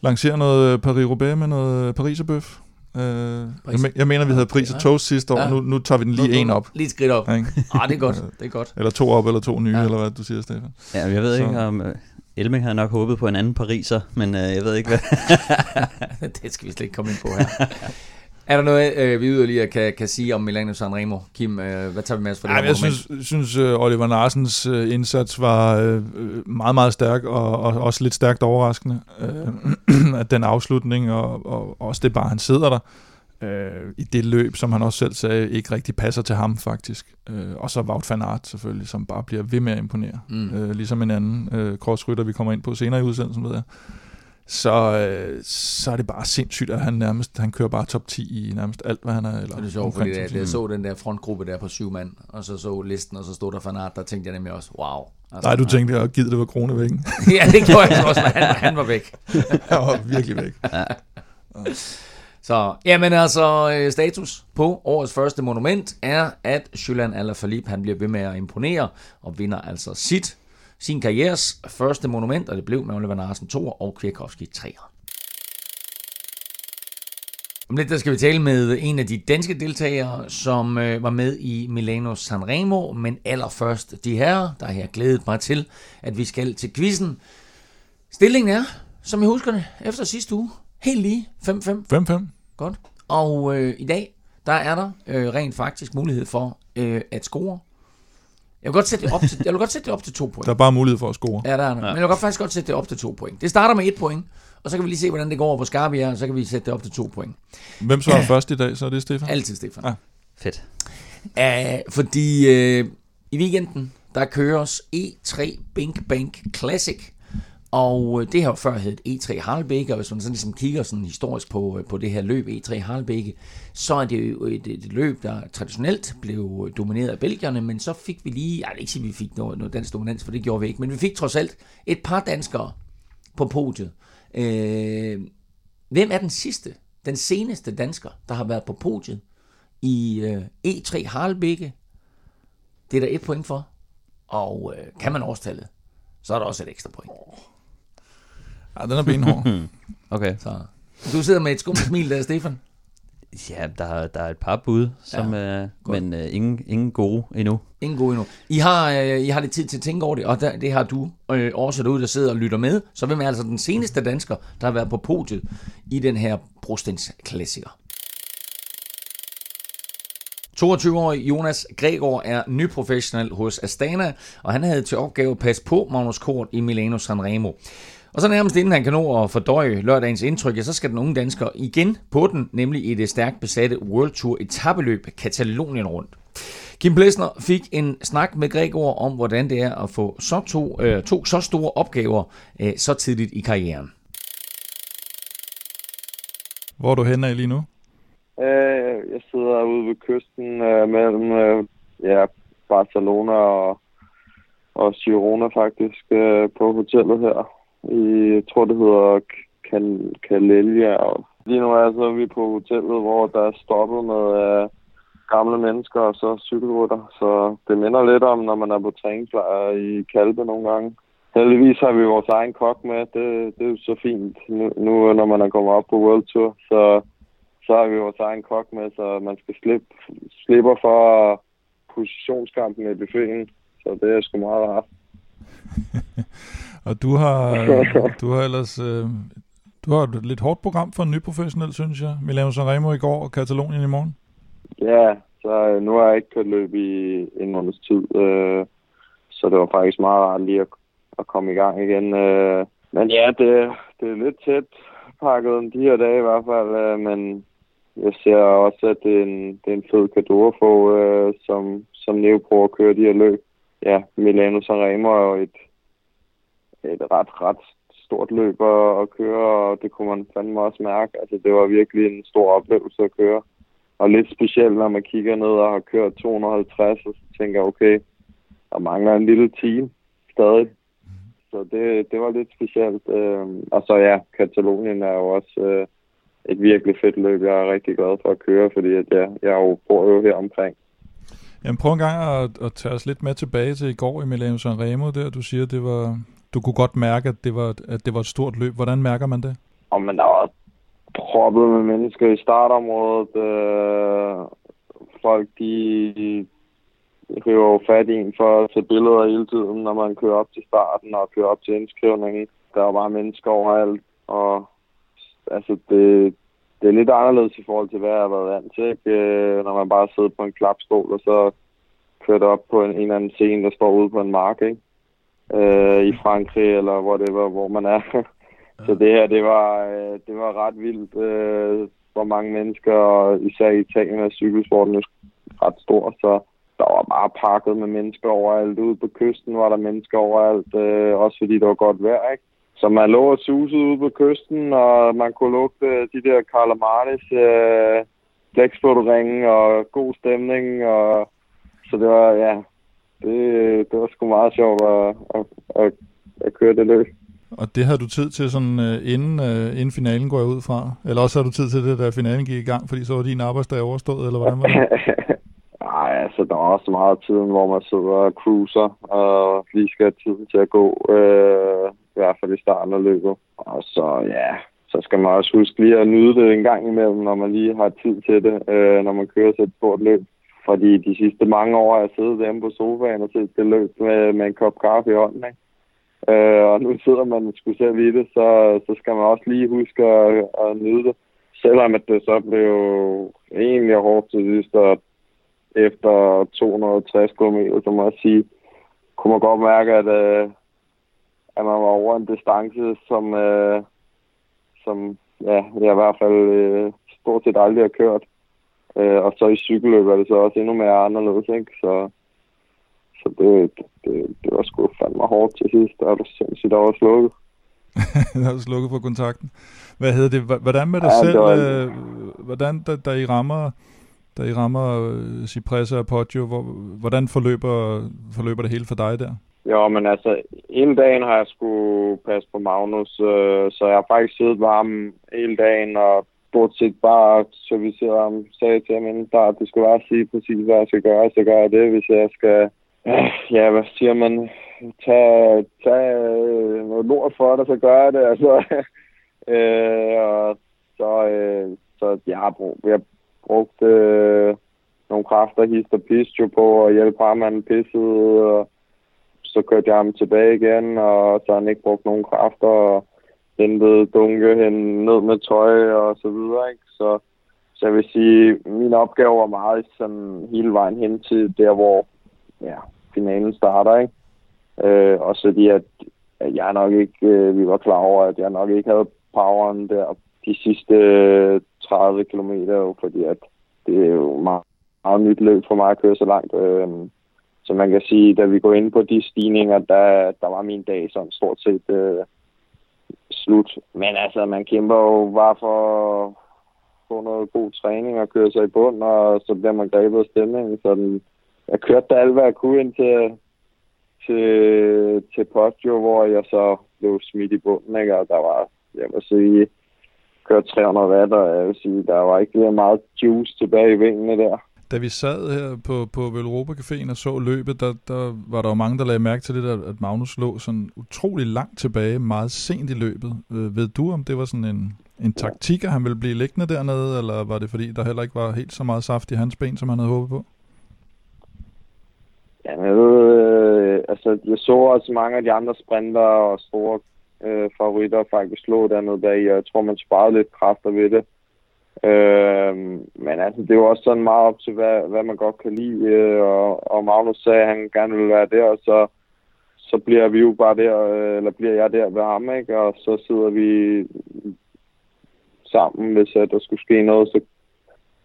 lancerer noget Paris-Roubaix med noget Pariserbøf. Øh, jeg, jeg mener, vi havde pris og toast sidste år, ja. nu, nu tager vi den lige nu, en op. Lige et skridt op. Ja, ah, det er godt. Det er godt. Eller to op, eller to nye, ja. eller hvad du siger, Stefan. Ja, jeg ved Så. ikke, om... Øh, Elming havde nok håbet på en anden pariser, men øh, jeg ved ikke hvad. det skal vi slet ikke komme ind på her. Er der noget, øh, vi yderligere kan, kan sige om Milano Sanremo? Kim, øh, hvad tager vi med os for det ja, Jeg synes, synes uh, Oliver Narsens uh, indsats var uh, meget, meget stærk, og, og også lidt stærkt overraskende. Uh, at den afslutning, og, og også det bare, han sidder der uh, i det løb, som han også selv sagde, ikke rigtig passer til ham faktisk. Uh, og så Wout van Aert selvfølgelig, som bare bliver ved med at imponere. Mm. Uh, ligesom en anden uh, crossrytter, vi kommer ind på senere i udsendelsen, ved jeg så, øh, så er det bare sindssygt, at han nærmest han kører bare top 10 i nærmest alt, hvad han er. Eller det er sjovt, fordi jeg, jeg så den der frontgruppe der på syv mand, og så så listen, og så stod der Fanart, der tænkte jeg nemlig også, wow. Altså, Nej, du tænkte, at givet det var kronevæggen. ja, det gjorde jeg også, men han, han var væk. han var virkelig væk. ja. Så, jamen altså, øh, status på årets første monument er, at Julian Alaphilippe, han bliver ved med at imponere, og vinder altså sit sin karrieres første monument, og det blev med Oliver Narsen 2 og Kwiatkowski 3. Om lidt der skal vi tale med en af de danske deltagere, som øh, var med i Milano Sanremo, men allerførst de her, der har jeg glædet mig til, at vi skal til quizzen. Stillingen er, som jeg husker det, efter sidste uge, helt lige 5-5. 5-5. Godt. Og øh, i dag, der er der øh, rent faktisk mulighed for øh, at score jeg vil godt sætte det op til, jeg vil godt sætte det op til to point. Der er bare mulighed for at score. Ja, der er der. Ja. Men jeg vil godt faktisk godt sætte det op til to point. Det starter med et point, og så kan vi lige se, hvordan det går over på skarpe og så kan vi sætte det op til to point. Hvem svarer først i dag, så er det Stefan? Altid Stefan. Ja. Fedt. Uh, fordi uh, i weekenden, der køres E3 Bink Bank Classic, og øh, det har jo før heddet E3 Harlebække, og hvis man sådan ligesom kigger sådan historisk på, øh, på det her løb E3 Harlebække, så er det jo et, et løb, der traditionelt blev øh, domineret af belgierne, men så fik vi lige, jeg vil ikke sige, at vi fik noget, noget dansk dominans, for det gjorde vi ikke, men vi fik trods alt et par danskere på podiet. Øh, hvem er den sidste, den seneste dansker, der har været på podiet i øh, E3 Harlebække? Det er der et point for, og øh, kan man årstallet, så er der også et ekstra point. Ja, den er benhård. okay. Så. Du sidder med et skummelt smil der, Stefan. Ja, der, der er et par bud, som, ja, øh, men øh, ingen, ingen gode endnu. Ingen gode endnu. I har, øh, I har lidt tid til at tænke over det, og der, det har du øh, også derude, der sidder og lytter med. Så hvem er altså den seneste dansker, der har været på podiet i den her Brostens klassiker? 22-årig Jonas Gregor er nyprofessionel hos Astana, og han havde til opgave at passe på Magnus Kort i Milano Sanremo. Og så nærmest inden han kan nå at fordøje lørdagens indtryk, så skal den unge dansker igen på den, nemlig i det stærkt besatte World Tour etabeløb Katalonien rundt. Kim Plesner fik en snak med Gregor om, hvordan det er at få så to, øh, to så store opgaver øh, så tidligt i karrieren. Hvor er du henne lige nu? Øh, jeg sidder ude ved kysten øh, mellem øh, ja, Barcelona og, og Girona faktisk øh, på hotellet her i, jeg tror det hedder Kal Kalelia. Lige nu er så vi på hotellet, hvor der er stoppet med uh, gamle mennesker og så cykelrutter. Så det minder lidt om, når man er på træningslejr i Kalbe nogle gange. Heldigvis har vi vores egen kok med. Det, det er jo så fint nu, nu, når man er kommet op på World Tour. Så, så har vi vores egen kok med, så man skal slippe, slipper for positionskampen i buffeten. Så det er sgu meget rart. Og du har, du har ellers... Øh, du har et lidt hårdt program for en ny professionel, synes jeg. Milano Sanremo i går og Katalonien i morgen. Ja, så øh, nu har jeg ikke kørt løb i en måneds tid. Øh, så det var faktisk meget rart lige at, at komme i gang igen. Øh, men ja, det, det er lidt tæt pakket de her dage i hvert fald. Øh, men jeg ser også, at det er en, det er en fed kado at få, øh, som, som Neo prøver at køre de her løb. Ja, Milano Sanremo er jo et, et ret, ret stort løb at, køre, og det kunne man fandme også mærke. Altså, det var virkelig en stor oplevelse at køre. Og lidt specielt, når man kigger ned og har kørt 250, og så tænker okay, der mangler en lille time stadig. Så det, det var lidt specielt. Øhm, og så ja, Katalonien er jo også øh, et virkelig fedt løb. Jeg er rigtig glad for at køre, fordi at jeg, jeg jo bor jo her omkring. Jamen prøv en gang at, at tage os lidt med tilbage til i går i Milano Sanremo, der du siger, det var, du kunne godt mærke, at det var, at det var et stort løb. Hvordan mærker man det? Og men der var, proppet med mennesker i startområdet. Øh, folk, de river jo fat i en for at tage billeder hele tiden, når man kører op til starten og kører op til indskrivningen. Der er bare mennesker overalt, og altså det, det er lidt anderledes i forhold til, hvad jeg har været vant til, ikke? Øh, når man bare sidder på en klapstol, og så kører op på en, en eller anden scene, der står ude på en mark, ikke? Øh, i Frankrig, eller hvor det var, hvor man er. så det her, det var, øh, det var ret vildt, øh, hvor mange mennesker, og især i Italien er cykelsporten jo ret stor, så der var bare pakket med mennesker overalt. Ude på kysten var der mennesker overalt, øh, også fordi det var godt vejr, ikke? Så man lå og susede ude på kysten, og man kunne lugte de der Karl Martis øh, og god stemning. Og, så det var, ja, det, det var sgu meget sjovt at, at, at, at køre det løb. Og det havde du tid til sådan uh, inden, uh, inden finalen går jeg ud fra? Eller også havde du tid til det, da finalen gik i gang, fordi så var din arbejdsdag overstået, eller hvordan var det? Nej, altså der er også meget tiden, hvor man sidder og cruiser, og lige skal have tiden til at gå. Øh, i hvert fald i starten af løbet. Og så, ja, så skal man også huske lige at nyde det en gang imellem, når man lige har tid til det, øh, når man kører til et stort løb. Fordi de sidste mange år har jeg siddet hjemme på sofaen og set det løb med, med en kop kaffe i hånden. Ikke? Øh, og nu sidder man sgu selv i det, så, så skal man også lige huske at, at nyde det. Selvom at det så blev egentlig hårdt til sidst, og efter 260 km, så må jeg sige, kunne man godt mærke, at, øh, at man var over en distance, som, øh, som ja, jeg i hvert fald øh, stort set aldrig har kørt. Øh, og så i cykelløb er det så også endnu mere anderledes, ikke? Så, så det, det, det var sgu fandme hårdt til sidst. Der var du sindssygt, der var slukket. der slukket for kontakten. Hvad hedder det? Hvordan med dig ja, selv? Var... Øh, hvordan, da, da I rammer, da I rammer øh, Cipressa og Poggio, hvor, hvordan forløber, forløber det hele for dig der? Jo, men altså, hele dagen har jeg skulle passe på Magnus, øh, så jeg har faktisk siddet varm hele dagen, og stort set bare serviceret ham, sagde til ham inden start, du skal bare sige præcis, hvad jeg skal gøre, så gør jeg det, hvis jeg skal, øh, ja, hvad siger man, tage, tage øh, noget lort for dig, så gør jeg det, altså. øh, og så, øh, så jeg har brug, jeg brugt øh, nogle kræfter, hist og pist jo på at hjælpe ham, han pissede, og så kørte jeg ham tilbage igen, og så har han ikke brugt nogen kræfter, og hentede dunke hen ned med tøj og så videre, ikke? Så, så jeg vil sige, min opgave var meget sådan hele vejen hen til der, hvor ja, finalen starter, ikke? Øh, og så de, at, at jeg nok ikke, øh, vi var klar over, at jeg nok ikke havde poweren der de sidste øh, 30 km, fordi at det er jo meget, meget nyt løb for mig at køre så langt. Øh, så man kan sige, da vi går ind på de stigninger, der, der var min dag sådan stort set øh, slut. Men altså, man kæmper jo bare for at få noget god træning og køre sig i bund, og så bliver man grebet af stemningen. Så den, jeg kørte da alt, hvad jeg kunne ind til, til, til Poggio, hvor jeg så blev smidt i bunden, ikke? og der var, jeg må sige, kørt 300 watt, og jeg vil sige, der var ikke meget juice tilbage i vingene der da vi sad her på, på Velropa Caféen og så løbet, der, der var der jo mange, der lagde mærke til det, der, at Magnus lå sådan utrolig langt tilbage, meget sent i løbet. Øh, ved du, om det var sådan en, en taktik, at han ville blive liggende dernede, eller var det fordi, der heller ikke var helt så meget saft i hans ben, som han havde håbet på? Ja, jeg ved, øh, altså, jeg så også mange af de andre sprinter og store øh, favoritter faktisk slå dernede bag, og jeg tror, man sparede lidt kræfter ved det. Øh, men altså, det er jo også sådan meget op til, hvad, hvad man godt kan lide, øh, og, og Magnus sagde, at han gerne ville være der, og så, så bliver vi jo bare der, øh, eller bliver jeg der ved ham, ikke? og så sidder vi sammen, hvis at der skulle ske noget, så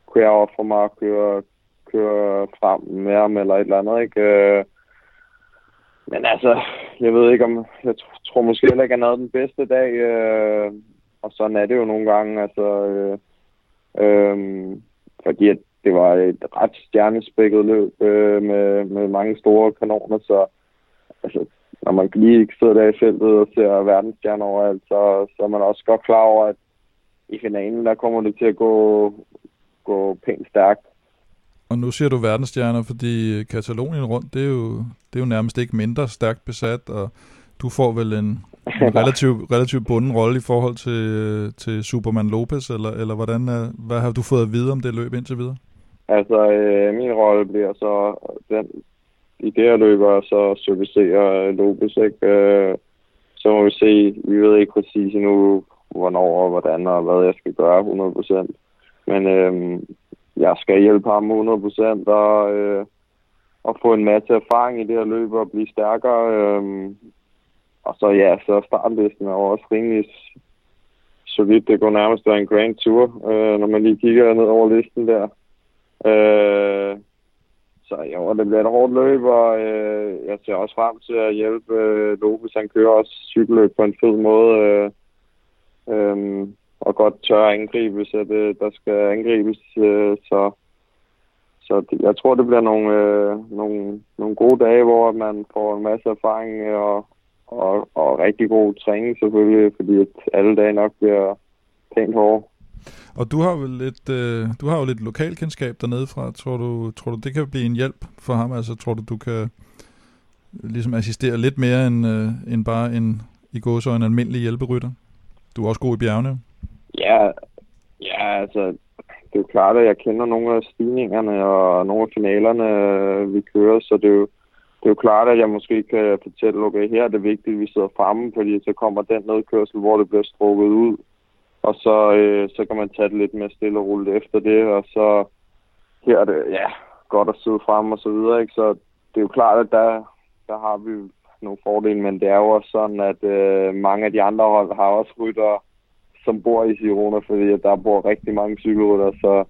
kunne jeg ofre mig at køre, køre frem med ham eller et eller andet, ikke? Øh, men altså, jeg ved ikke om, jeg tror måske heller ikke, at han havde den bedste dag, øh, og sådan er det jo nogle gange, altså, øh, Øhm, fordi at det var et ret stjernespækket løb øh, med, med mange store kanoner, så altså, når man lige sidder der i feltet og ser verdensstjerner overalt, så, så er man også godt klar over, at i finalen, der kommer det til at gå, gå pænt stærkt. Og nu siger du verdensstjerner, fordi Katalonien rundt, det er jo, det er jo nærmest ikke mindre stærkt besat, og du får vel en, en relativt, relativt bunden rolle i forhold til, til Superman Lopez, eller, eller hvordan, hvad har du fået at vide om det løb indtil videre? Altså, øh, min rolle bliver så den i det her løb, så servicerer Lopez, ikke? Øh, så må vi se, vi ved ikke præcis endnu, hvornår og hvordan og hvad jeg skal gøre 100%. Men øh, jeg skal hjælpe ham 100% og, øh, og få en masse erfaring i det her løb og blive stærkere. Øh, og så ja, så startlisten er også rimelig solidt. Det går nærmest være en Grand Tour, øh, når man lige kigger ned over listen der. Øh, så jo, det bliver et hårdt løb, og øh, jeg ser også frem til at hjælpe øh, Lopez. Han kører også cykelløb på en fed måde. Øh, øh, og godt tør angribe, hvis det, øh, der skal angribes. Øh, så så det, jeg tror, det bliver nogle, øh, nogle, nogle gode dage, hvor man får en masse erfaring og, og, og rigtig god træning selvfølgelig, fordi alle dage nok bliver pænt hårde. Og du har vel lidt, øh, du har jo lidt lokalkendskab dernede fra. Tror du, tror du, det kan blive en hjælp for ham? Altså, tror du, du kan ligesom assistere lidt mere end, øh, end bare en, i går så en almindelig hjælperytter? Du er også god i bjergene. Ja, ja, altså, det er jo klart, at jeg kender nogle af stigningerne og nogle af finalerne, øh, vi kører, så det er jo, det er jo klart, at jeg måske kan fortælle, okay, her er det vigtigt, at vi sidder fremme, fordi så kommer den nedkørsel, hvor det bliver strukket ud, og så, øh, så kan man tage det lidt mere stille og roligt efter det, og så her er det, ja, godt at sidde frem og så videre, ikke? Så det er jo klart, at der, der har vi nogle fordele, men det er jo også sådan, at øh, mange af de andre hold har også rytter, som bor i Girona, fordi der bor rigtig mange cykelrytter, så,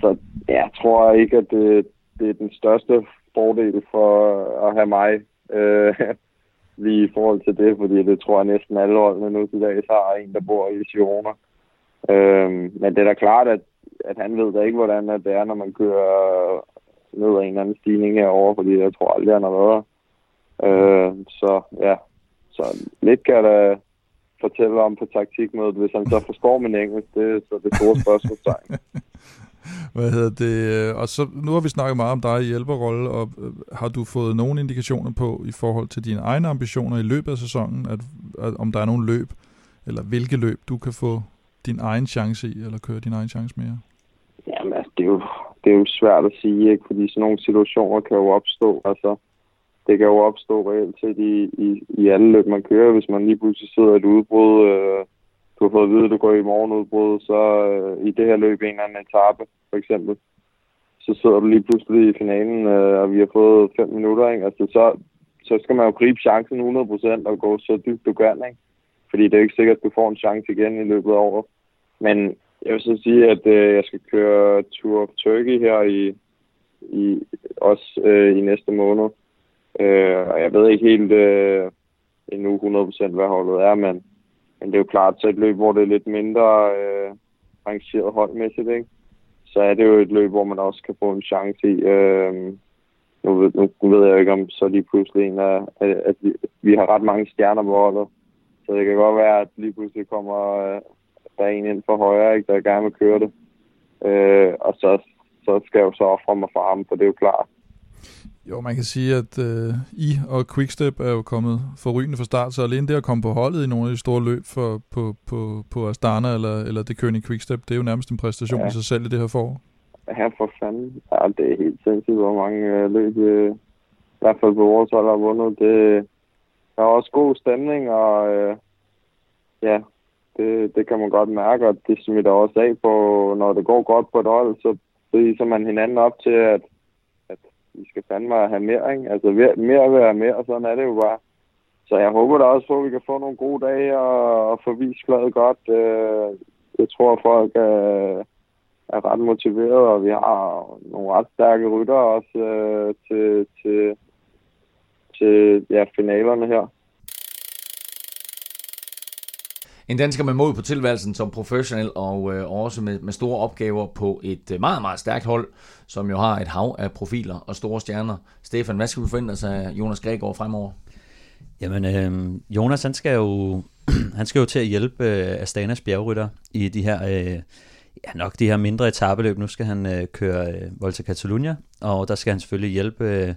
så ja, jeg tror ikke, at det, det er den største fordel for at have mig øh, lige i forhold til det, fordi det tror jeg næsten alle holdene nu til dags har en, der bor i Girona. Øh, men det er da klart, at, at han ved da ikke, hvordan det er, når man kører ned ad en eller anden stigning herover, fordi jeg tror aldrig, han har været øh, Så ja, så lidt kan jeg da fortælle om på taktikmødet, hvis han så forstår min engelsk, det er så det store spørgsmålstegn. Hvad hedder det? Og så, nu har vi snakket meget om dig i hjælperrolle, og øh, har du fået nogle indikationer på i forhold til dine egne ambitioner i løbet af sæsonen, at, at om der er nogle løb, eller hvilke løb du kan få din egen chance i, eller køre din egen chance mere? Jamen, altså, det er jo, det er jo svært at sige, ikke? fordi sådan nogle situationer kan jo opstå. Altså, det kan jo opstå reelt set i, i, i alle løb, man kører, hvis man lige pludselig sidder et udbrud, øh, du har fået at vide, at du går i morgenudbrud, så øh, i det her løb en eller anden etape, for eksempel, så sidder du lige pludselig i finalen, øh, og vi har fået fem minutter, ikke? Altså, så, så skal man jo gribe chancen 100% og gå så dybt du kan, ikke? Fordi det er ikke sikkert, at du får en chance igen i løbet af året. Men jeg vil så sige, at øh, jeg skal køre Tour of Turkey her i, i også øh, i næste måned. Øh, og jeg ved ikke helt øh, endnu 100% hvad holdet er, men men det er jo klart, så et løb, hvor det er lidt mindre øh, rangeret holdmæssigt, ikke? så er det jo et løb, hvor man også kan få en chance i. Øh, nu, ved, nu ved jeg ikke, om så lige pludselig en af, at vi, vi har ret mange stjerner på holdet. Så det kan godt være, at lige pludselig kommer øh, der en ind for højre, ikke, der gerne vil køre det. Øh, og så, så skal jeg jo så ofre mig for ham, for det er jo klart. Jo, man kan sige, at øh, I og Quickstep er jo kommet forrygende fra start, så alene det at komme på holdet i nogle af de store løb for, på, på, på Astana eller, eller det kører i Quickstep, det er jo nærmest en præstation ja. i sig selv i det her forår. Ja, for fanden. Ja, det er helt sindssygt, hvor mange øh, løb, øh, i hvert fald på vores hold har vundet. Det, der er også god stemning, og øh, ja, det, det kan man godt mærke, og det smitter også af på, når det går godt på et hold, så viser man hinanden op til, at vi skal fandme have mere, ikke? Altså mere at være mere, og sådan er det jo bare. Så jeg håber da også på, at vi kan få nogle gode dage og, og få vist fladet godt. Øh, jeg tror, at folk er, er ret motiveret, og vi har nogle ret stærke rytter også øh, til, til, til ja, finalerne her. En dansker med mod på tilværelsen som professionel og øh, også med, med store opgaver på et øh, meget, meget stærkt hold, som jo har et hav af profiler og store stjerner. Stefan, hvad skal vi forvente os af Jonas Gregor fremover? Jamen, øh, Jonas han skal jo han skal jo til at hjælpe øh, Astanas bjergrytter i de her øh, ja, nok de her mindre etabeløb. Nu skal han øh, køre øh, Volta Catalunya, og der skal han selvfølgelig hjælpe øh,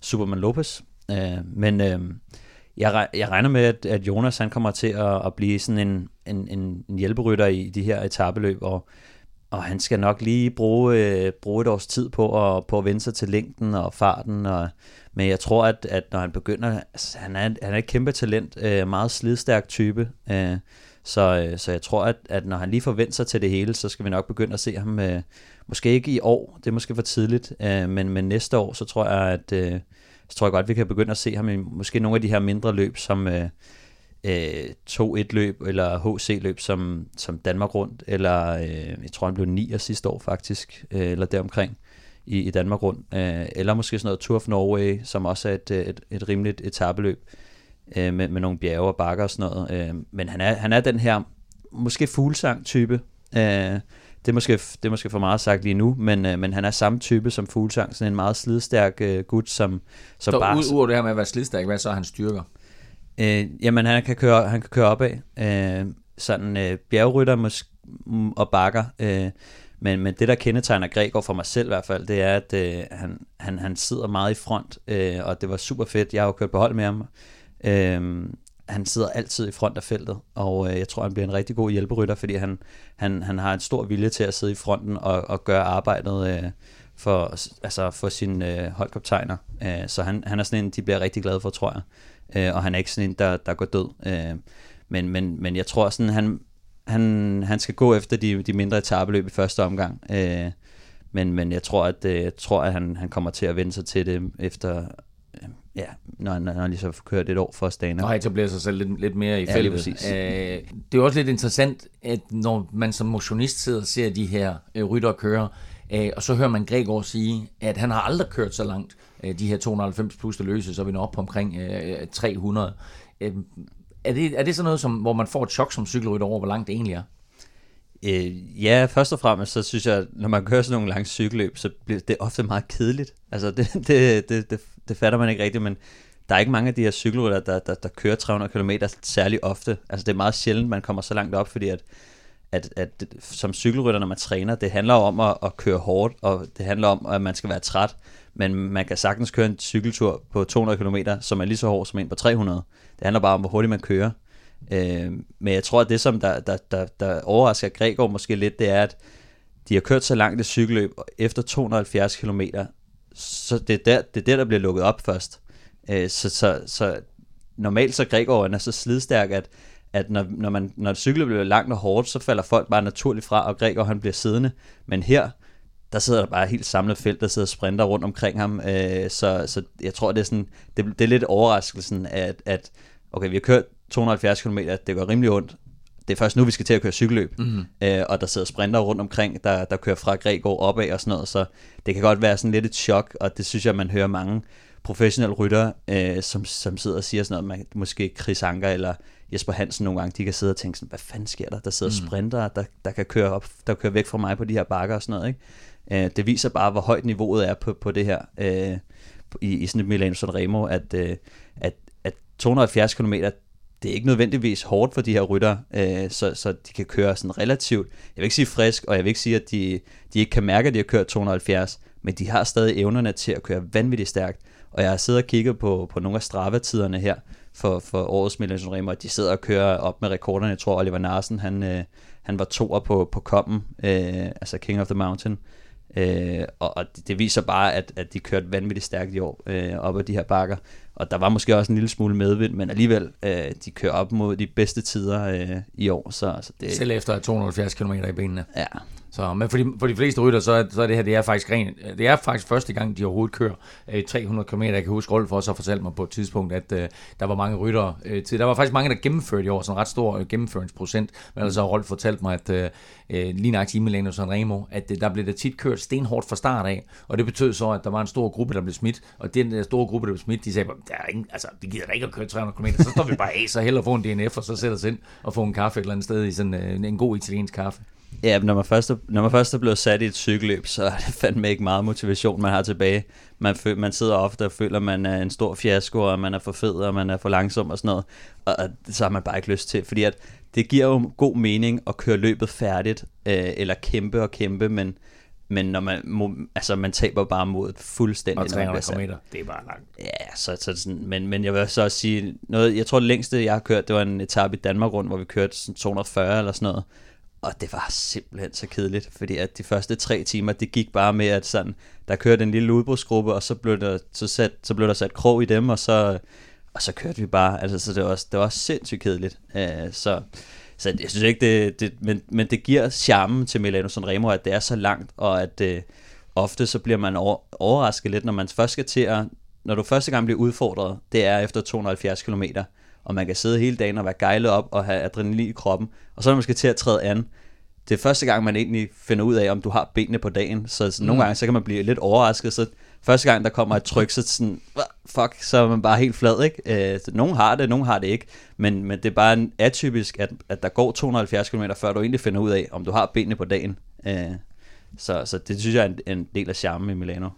Superman Lopez. Øh, men øh, jeg, jeg regner med, at, at Jonas han kommer til at, at blive sådan en, en, en, en hjælperytter i de her etabeløb, og, og han skal nok lige bruge, øh, bruge et års tid på at, på at vende sig til længden og farten, og, men jeg tror, at, at når han begynder, altså, han, er, han er et kæmpe talent, øh, meget slidstærk type, øh, så, øh, så jeg tror, at, at når han lige forventer sig til det hele, så skal vi nok begynde at se ham, øh, måske ikke i år, det er måske for tidligt, øh, men, men næste år, så tror jeg, at øh, så tror jeg godt, vi kan begynde at se ham i måske nogle af de her mindre løb, som øh, øh, 2-1 løb, eller HC-løb, som, som Danmark rundt, eller øh, jeg tror, han blev 9 sidste år faktisk, øh, eller deromkring i, i Danmark rundt, øh, eller måske sådan noget Tour of Norway, som også er et, øh, et, et rimeligt etabeløb øh, med, med nogle bjerge og bakker og sådan noget. Øh, men han er, han er den her måske fuglesang-type, Øh, det er, måske, det er måske for meget sagt lige nu, men, øh, men han er samme type som Fuglsang, sådan en meget slidstærk øh, gut, som, som Så bare... ud over det her med at være slidstærk, hvad så er hans styrker? Øh, jamen, han kan køre, han kan køre opad. Øh, sådan øh, bjergrytter måske, mm, og bakker. Øh, men, men det, der kendetegner Gregor for mig selv i hvert fald, det er, at øh, han, han, han sidder meget i front, øh, og det var super fedt. Jeg har jo kørt på hold med ham. Øh, han sidder altid i front af feltet, og øh, jeg tror, han bliver en rigtig god hjælperytter, fordi han, han, han har en stor vilje til at sidde i fronten og, og gøre arbejdet øh, for, altså for sine øh, holdkaptajner. Øh, så han, han er sådan en, de bliver rigtig glade for, tror jeg. Øh, og han er ikke sådan en, der, der går død. Øh, men, men, men jeg tror sådan, han, han, han skal gå efter de, de mindre etabeløb i første omgang. Øh, men, men jeg tror, at, øh, jeg tror, at han, han kommer til at vende sig til det efter ja, når, når han lige så får kørt et år for Stana. Og etablerer sig selv lidt, lidt mere i ja, feltet. Præcis. Øh, det er også lidt interessant, at når man som motionist sidder og ser de her øh, rytter køre, øh, og så hører man Gregor sige, at han har aldrig kørt så langt, øh, de her 290 plus der løse, så er vi når op på omkring øh, 300. Øh, er, det, er det sådan noget, som, hvor man får et chok som cykelrytter over, hvor langt det egentlig er? Øh, ja, først og fremmest, så synes jeg, når man kører sådan nogle lange cykelløb, så bliver det ofte meget kedeligt. Altså, det, det, det, det, det fatter man ikke rigtigt, men der er ikke mange af de her cykelrytter, der, der, der kører 300 km særlig ofte. Altså, det er meget sjældent, man kommer så langt op, fordi at, at, at som cykelrytter, når man træner, det handler om at, at køre hårdt, og det handler om, at man skal være træt, men man kan sagtens køre en cykeltur på 200 km, som er lige så hård som en på 300. Det handler bare om, hvor hurtigt man kører. Øh, men jeg tror, at det, som der, der, der, der overrasker Gregor måske lidt, det er, at de har kørt så langt et cykelløb, efter 270 km, så det er der, det er der, der bliver lukket op først. Øh, så, så, så normalt så Gregor er så slidstærk, at, at når, når, man, når cyklet bliver langt og hårdt, så falder folk bare naturligt fra, og Gregor han bliver siddende. Men her, der sidder der bare helt samlet felt, der sidder sprinter rundt omkring ham. Øh, så, så jeg tror, det er, sådan, det, det er lidt overraskelsen, at, at okay, vi har kørt 270 km, det går rimelig ondt. Det er først nu, vi skal til at køre cykelløb, mm-hmm. øh, og der sidder sprinter rundt omkring, der, der kører fra Gregor opad og sådan noget, så det kan godt være sådan lidt et chok, og det synes jeg, man hører mange professionelle rytter, øh, som, som sidder og siger sådan noget, man, måske Chris Anker eller Jesper Hansen nogle gange, de kan sidde og tænke sådan, hvad fanden sker der? Der sidder mm. sprinter, der, der kan køre op, der kører væk fra mig på de her bakker og sådan noget, ikke? Øh, det viser bare, hvor højt niveauet er på, på det her, øh, i, i sådan et Milano Sanremo, at, øh, at, at 270 km, det er ikke nødvendigvis hårdt for de her rytter, øh, så, så de kan køre sådan relativt, jeg vil ikke sige frisk, og jeg vil ikke sige, at de, de ikke kan mærke, at de har kørt 270, men de har stadig evnerne til at køre vanvittigt stærkt. Og jeg har siddet og kigget på, på nogle af straffatiderne her for, for årets Milan Remo, og de sidder og kører op med rekorderne. Jeg tror, Oliver Narsen, han, øh, han var toer på, på kommen, øh, altså King of the Mountain. Øh, og, og det viser bare, at, at de kørte vanvittigt stærkt i år øh, op ad de her bakker. Og der var måske også en lille smule medvind, men alligevel, øh, de kører op mod de bedste tider øh, i år. Så, så det, Selv efter 270 km i benene. Ja, så, men for de, for de fleste rytter, så er, så er det her, det er faktisk ren, det er faktisk første gang, de overhovedet kører øh, 300 km. Jeg kan huske, Rolf også har fortalt mig på et tidspunkt, at øh, der var mange rytter øh, til. Der var faktisk mange, der gennemførte i år, sådan en ret stor øh, gennemføringsprocent. Men altså har Rolf fortalt mig, at øh, øh lige nøjagtigt i Milano Sanremo, at øh, der blev der tit kørt stenhårdt fra start af. Og det betød så, at der var en stor gruppe, der blev smidt. Og den der store gruppe, der blev smidt, de sagde, der er ingen, altså, vi gider ikke at køre 300 km. Så står vi bare af, så hellere få en DNF, og så sætter os ind og få en kaffe et eller andet sted i sådan øh, en god italiensk kaffe. Ja, når man, først er, når man først er blevet sat i et cykelløb, så er det fandme ikke meget motivation, man har tilbage. Man, føl, man sidder ofte og føler, at man er en stor fiasko, og man er for fed, og man er for langsom og sådan noget. Og, og så har man bare ikke lyst til, fordi at det giver jo god mening at køre løbet færdigt, øh, eller kæmpe og kæmpe, men, men når man, må, altså, man taber bare mod fuldstændig. Og 300 km, det er bare langt. Ja, så, så sådan, men, men jeg vil så også sige, noget, jeg tror det længste, jeg har kørt, det var en etape i Danmark rundt, hvor vi kørte sådan 240 eller sådan noget. Og det var simpelthen så kedeligt, fordi at de første tre timer, det gik bare med, at sådan, der kørte en lille udbrudsgruppe, og så blev der, så sat, så blev der sat krog i dem, og så, og så kørte vi bare. Altså, så det var, det var sindssygt kedeligt. Uh, så, så jeg synes ikke, det, det men, men det giver charmen til Milano Sanremo, at det er så langt, og at uh, ofte så bliver man over, overrasket lidt, når man først skal til at, når du første gang bliver udfordret, det er efter 270 km, og man kan sidde hele dagen og være gejlet op og have adrenalin i kroppen, og så når man skal til at træde an, det er første gang, man egentlig finder ud af, om du har benene på dagen. Så, så nogle mm. gange, så kan man blive lidt overrasket. Så første gang, der kommer et tryk, så sådan, fuck, så er man bare helt flad, ikke? Øh, nogen har det, nogen har det ikke. Men, men det er bare atypisk, at, at der går 270 km, før du egentlig finder ud af, om du har benene på dagen. Øh, så, så det synes jeg er en, en del af charmen i Milano.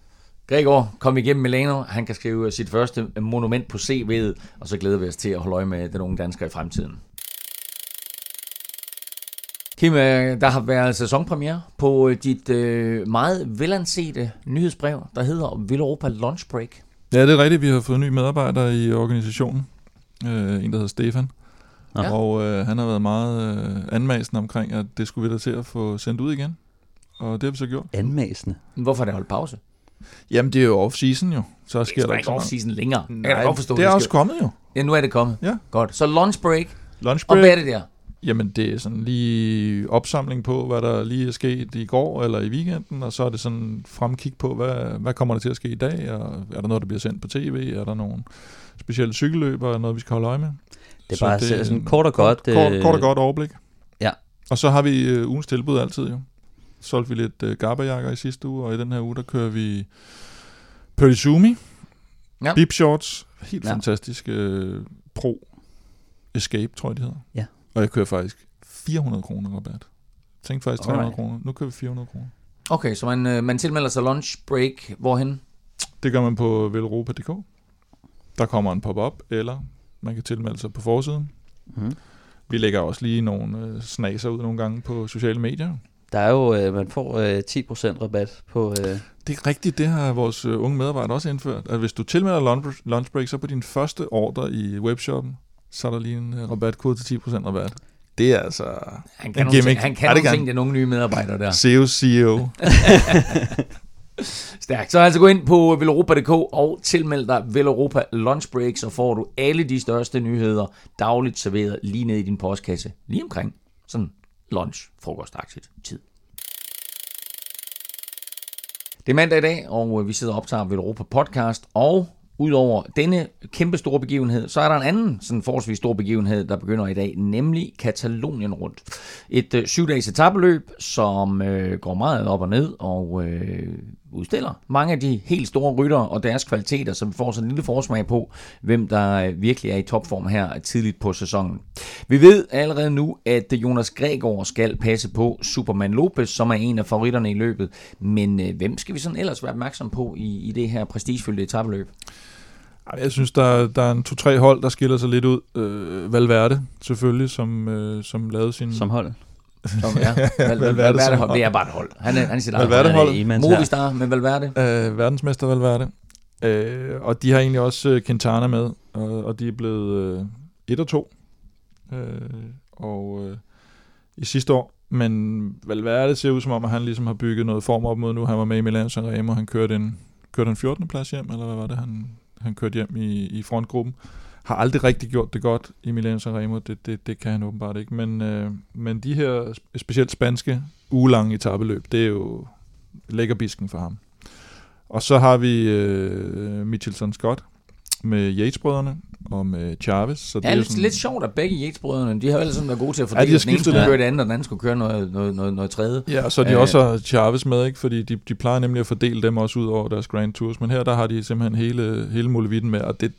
Gregor kom igennem Milano. Han kan skrive sit første monument på CV'et, og så glæder vi os til at holde øje med den unge dansker i fremtiden. Kim, øh, der har været sæsonpremiere på øh, dit øh, meget velansete nyhedsbrev, der hedder Villeuropa Lunch Break. Ja, det er rigtigt. Vi har fået en ny medarbejder i organisationen. Øh, en, der hedder Stefan. Ja. Og øh, han har været meget øh, anmasende omkring, at det skulle vi da til at få sendt ud igen. Og det har vi så gjort. Anmasende? Hvorfor er det holdt pause? Jamen, det er jo off-season jo. Så sker det der ikke off-season længere. Nej, jeg kan godt forstå, det er det også skal... kommet jo. Ja, nu er det kommet. Ja. Godt. Så lunch break. Lunch break. Og hvad er det der? Jamen, det er sådan lige opsamling på, hvad der lige er sket i går eller i weekenden, og så er det sådan fremkig på, hvad, hvad kommer der til at ske i dag, og er der noget, der bliver sendt på tv, er der nogle specielle cykelløber, noget, vi skal holde øje med. Det er så bare det, sådan kort og godt. Kort, kort, kort og godt overblik. Ja. Og så har vi uh, ugens tilbud altid jo. Så solgte vi lidt uh, Garba-jakker i sidste uge, og i den her uge, der kører vi Perizumi, ja. Bip Shorts, helt ja. fantastisk uh, Pro Escape, tror jeg, det hedder. Ja. Og jeg kører faktisk 400 kroner rabat. Tænkte faktisk 300 Alright. kroner. Nu kører vi 400 kroner. Okay, så man, øh, man tilmelder sig lunch break. Hvorhen? Det gør man på velropa.dk. Der kommer en pop-up, eller man kan tilmelde sig på forsiden. Mm. Vi lægger også lige nogle øh, snaser ud nogle gange på sociale medier. Der er jo, øh, man får øh, 10% rabat på... Øh... Det er rigtigt, det har vores øh, unge medarbejdere også indført. At hvis du tilmelder lunch, break, så på din første ordre i webshoppen, så er der lige en uh, rabatkode til 10% rabat. Det er altså han kan gimmick. Ting, han kan nogle ting, den unge nye medarbejder der. CEO CEO. Stærkt. Så altså gå ind på velropa.dk og tilmeld dig Velropa Lunch Break, så får du alle de største nyheder dagligt serveret lige ned i din postkasse. Lige omkring sådan lunch, frokostagtigt tid. Det er mandag i dag, og øh, vi sidder og optager Europa podcast, og Udover denne kæmpe store begivenhed, så er der en anden sådan forholdsvis stor begivenhed, der begynder i dag, nemlig Katalonien rundt. Et øh, syv-dages etabeløb, som øh, går meget op og ned og øh, udstiller mange af de helt store rytter og deres kvaliteter, så vi får sådan en lille forsmag på, hvem der øh, virkelig er i topform her tidligt på sæsonen. Vi ved allerede nu, at Jonas Gregor skal passe på Superman Lopez, som er en af favoritterne i løbet. Men øh, hvem skal vi sådan ellers være opmærksom på i, i det her prestigefyldte etabeløb? Jeg synes, der, der er en to-tre hold, der skiller sig lidt ud. Øh, Valverde, selvfølgelig, som, øh, som lavede sin... Som hold. Som, ja, Val, Valverde, Valverde hold. Det er bare et hold. Han er, han er sit Valverde hold. Movistar med Valverde. Øh, verdensmester Valverde. Øh, og de har egentlig også uh, Quintana med, og, og de er blevet uh, 1 og 2. Øh, og uh, i sidste år. Men Valverde ser ud som om, at han ligesom har bygget noget form op mod nu. Han var med i Milan Sanremo, han kørte en, kørte en 14. plads hjem, eller hvad var det, han, han kørte hjem i, i frontgruppen. Har aldrig rigtig gjort det godt i Milan Sanremo, det, det, det kan han åbenbart ikke. Men, øh, men de her specielt spanske ugelange etabeløb, det er jo lækkerbisken for ham. Og så har vi øh, Mitchelson Scott med Yates-brødrene og med Chavez. Så det er, lidt, sådan, lidt sjovt, at begge Yates-brødrene, de har vel sådan været gode til at fordele. Ja, de den ene skulle køre det andet, og den anden skulle køre noget, noget, noget, noget tredje. Ja, og så er de Æh, også har Chavez med, ikke? fordi de, de plejer nemlig at fordele dem også ud over deres Grand Tours. Men her der har de simpelthen hele, hele muligheden med, og det,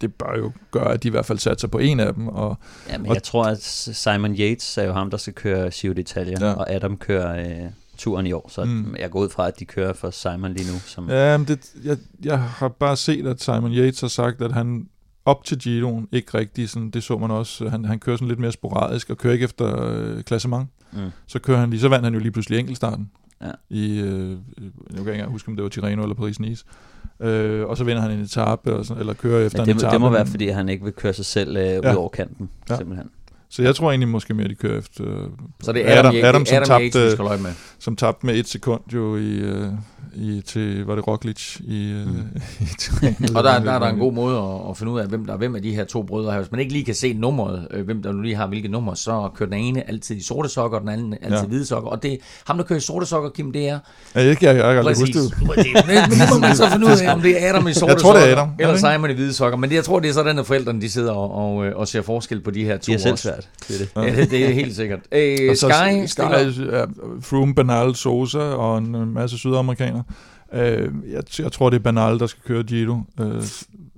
det, bør jo gøre, at de i hvert fald satser på en af dem. Og, ja, men og, jeg tror, at Simon Yates er jo ham, der skal køre Giro d'Italia, ja. og Adam kører... Øh turen i år, så mm. jeg går ud fra, at de kører for Simon lige nu. Som ja, men det, jeg, jeg har bare set, at Simon Yates har sagt, at han op til Giroen ikke rigtig, sådan, det så man også, han, han kører sådan lidt mere sporadisk, og kører ikke efter øh, klassement. Mm. Så kører han lige, så vandt han jo lige pludselig enkeltstarten ja. i, øh, jeg kan ikke engang huske, om det var Tirreno eller Paris-Nice. Øh, og så vinder han en etape, og sådan, eller kører efter ja, det, en etape. Det må være, fordi han ikke vil køre sig selv øh, ja. ud over kanten, ja. simpelthen. Så jeg tror egentlig måske mere, de kører efter... Så det er Adam, Adam, Adam, som, Adam tabte, med. som tabte med et sekund jo i, øh, i til, var det Roglic i, øh, mm. i Og der, der er der en god måde at, at finde ud af, hvem der er hvem af de her to brødre her. Hvis man ikke lige kan se nummeret, øh, hvem der nu lige har hvilket nummer, så kører den ene altid i sorte sokker, og den anden altid ja. hvide sokker. Og det, ham, der kører i sorte sokker, Kim, det er... Ja, jeg, jeg, jeg, jeg kan huske det. Men må man så finde ud af, om det er Adam i sorte jeg tror, sokker, det er Adam. eller Simon i hvide sokker. Men jeg tror, det er sådan, at forældrene de sidder og, og, og ser forskel på de her to. Det er selv svært. Det er det. Ja, det, det er helt sikkert. Øh, Sky, Sky, Froome, Bernal, Sosa og en masse sydamerikanere. Øh, jeg, jeg tror, det er Banal, der skal køre Giro. Øh,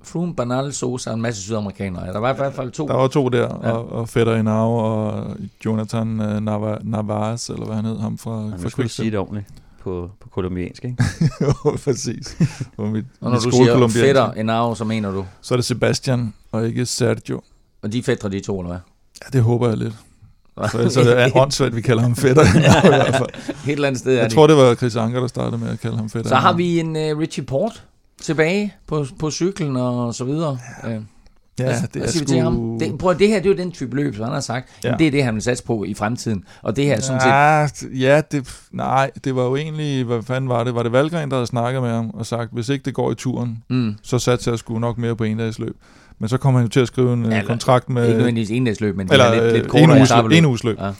Froome, Banal, Sosa og en masse sydamerikanere. Der var i hvert fald to. Der var to der, ja. og, og Fedder Inau og Jonathan uh, Navas, eller hvad han hed, ham fra, Han fra skulle sige det ordentligt på, på kolumbiansk, ikke? jo, præcis. På mit, og når mit du siger Fedder Inau, så mener du? Så er det Sebastian, og ikke Sergio. Og de fætter de to, eller hvad? Ja, det håber jeg lidt. Så, så det er åndssvagt, vi kalder ham fætter. fald. Et eller andet sted Jeg tror, det var Chris Anker, der startede med at kalde ham fætter. Så har vi en uh, Richie Port tilbage på, på cyklen og så videre. Ja. Uh, Ja, ja, det er sgu... ham? Det, prøv, det her det er jo den type løb, som han har sagt. Ja. det er det, han vil satse på i fremtiden. Og det her er sådan ja, set... Ja, det, nej, det var jo egentlig... Hvad fanden var det? Var det Valgren, der havde snakket med ham og sagt, hvis ikke det går i turen, mm. så satser jeg sgu nok mere på en dags løb. Men så kommer han jo til at skrive en ja, kontrakt med... Ikke nødvendigvis endagsløb, men eller, lidt, lidt kortere en, uges, en uges løb. Ja.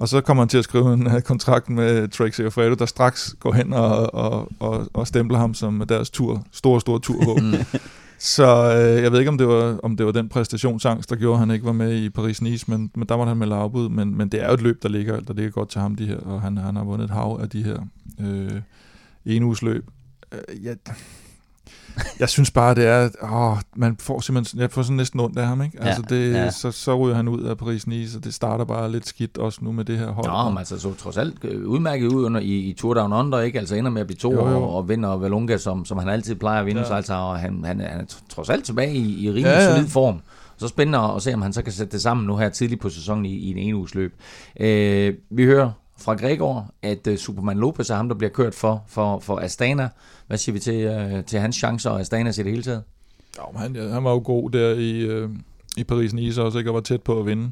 Og så kommer han til at skrive en uh, kontrakt med Trek Segafredo, der straks går hen og, og, og, og stempler ham som deres tur, store, store turhåb. Så øh, jeg ved ikke, om det, var, om det var den præstationsangst, der gjorde, at han ikke var med i Paris-Nice, men, men der måtte han melde afbud. Men, men det er jo et løb, der ligger, der ligger godt til ham, de her, og han, han har vundet et hav af de her øh, enugesløb. Øh, ja, jeg synes bare, det er, åh, man får simpelthen, jeg får sådan næsten ondt af ham, ikke? Ja, altså det, ja. så, så ryger han ud af Paris-Nice, og det starter bare lidt skidt også nu med det her hold. Nå, men altså så trods alt øh, udmærket ud under, i, i Tour Down Under, ikke? Altså ender med at blive to jo, jo. Og, og vinder Valunga, som, som han altid plejer at vinde, ja. så altså, og han, han, han er trods alt tilbage i, i rimelig ja, ja. solid form. Så spændende at se, om han så kan sætte det sammen nu her tidligt på sæsonen i, i en ene uges løb. Øh, vi hører fra Gregor, at uh, Superman Lopez er ham, der bliver kørt for, for, for Astana. Hvad siger vi til, uh, til hans chancer og Astana i det hele taget? Ja, han, han var jo god der i, uh, i Paris-Nice også, ikke? og var tæt på at vinde.